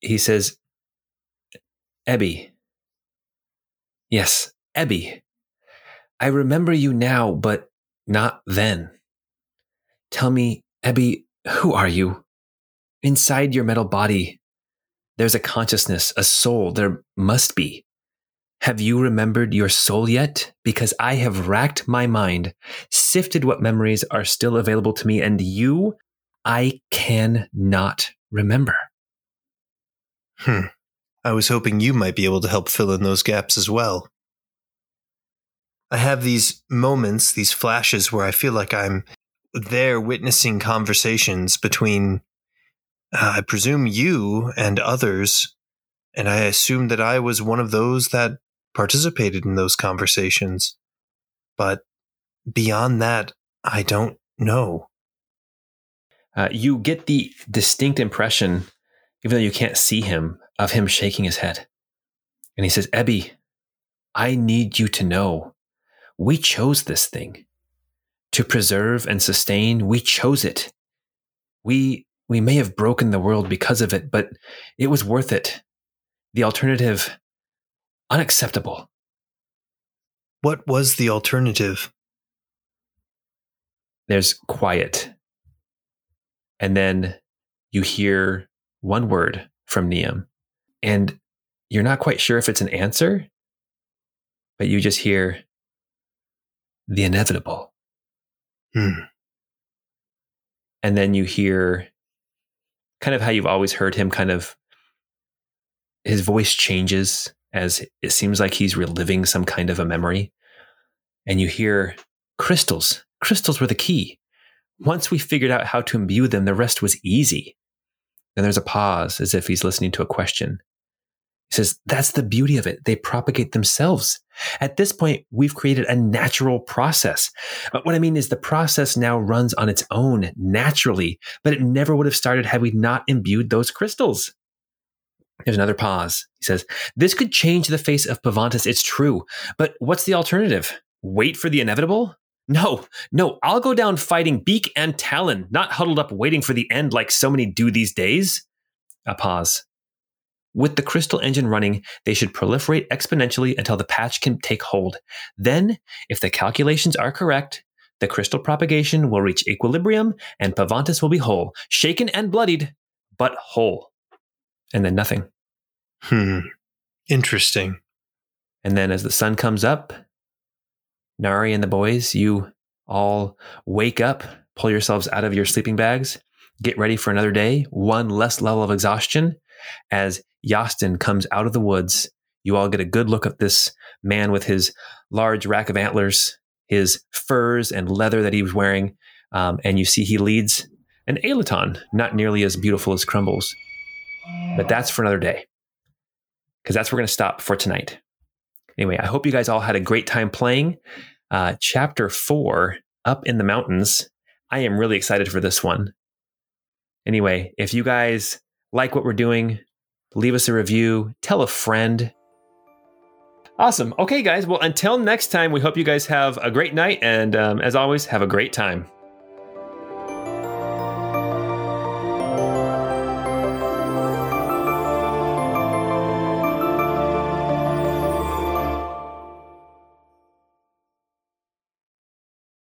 He says, Ebby. Yes, Ebby. I remember you now, but not then. Tell me, Ebby, who are you? Inside your metal body, there's a consciousness, a soul. There must be. Have you remembered your soul yet? Because I have racked my mind, sifted what memories are still available to me, and you, I cannot remember. Hmm. I was hoping you might be able to help fill in those gaps as well. I have these moments, these flashes where I feel like I'm there witnessing conversations between, uh, I presume, you and others. And I assume that I was one of those that participated in those conversations. But beyond that, I don't know. Uh, you get the distinct impression, even though you can't see him, of him shaking his head And he says, Ebby, I need you to know we chose this thing to preserve and sustain. We chose it. We, we may have broken the world because of it, but it was worth it. The alternative, unacceptable. What was the alternative? There's quiet. And then you hear one word from Niam. And you're not quite sure if it's an answer, but you just hear the inevitable. Hmm. And then you hear kind of how you've always heard him kind of his voice changes as it seems like he's reliving some kind of a memory. And you hear crystals. Crystals were the key. Once we figured out how to imbue them, the rest was easy. Then there's a pause as if he's listening to a question. He says, That's the beauty of it. They propagate themselves. At this point, we've created a natural process. But what I mean is the process now runs on its own naturally, but it never would have started had we not imbued those crystals. There's another pause. He says, This could change the face of Pavantis. It's true. But what's the alternative? Wait for the inevitable? No, no, I'll go down fighting beak and talon, not huddled up waiting for the end like so many do these days. A pause. With the crystal engine running, they should proliferate exponentially until the patch can take hold. Then, if the calculations are correct, the crystal propagation will reach equilibrium and Pavantis will be whole, shaken and bloodied, but whole. And then nothing. Hmm. Interesting. And then as the sun comes up, Nari and the boys, you all wake up, pull yourselves out of your sleeping bags, get ready for another day, one less level of exhaustion. As Yastin comes out of the woods, you all get a good look at this man with his large rack of antlers, his furs and leather that he was wearing, um, and you see he leads an Aelaton, not nearly as beautiful as Crumbles. But that's for another day, because that's where we're going to stop for tonight. Anyway, I hope you guys all had a great time playing. Uh, chapter four, Up in the Mountains. I am really excited for this one. Anyway, if you guys like what we're doing, leave us a review, tell a friend. Awesome. Okay, guys. Well, until next time, we hope you guys have a great night. And um, as always, have a great time.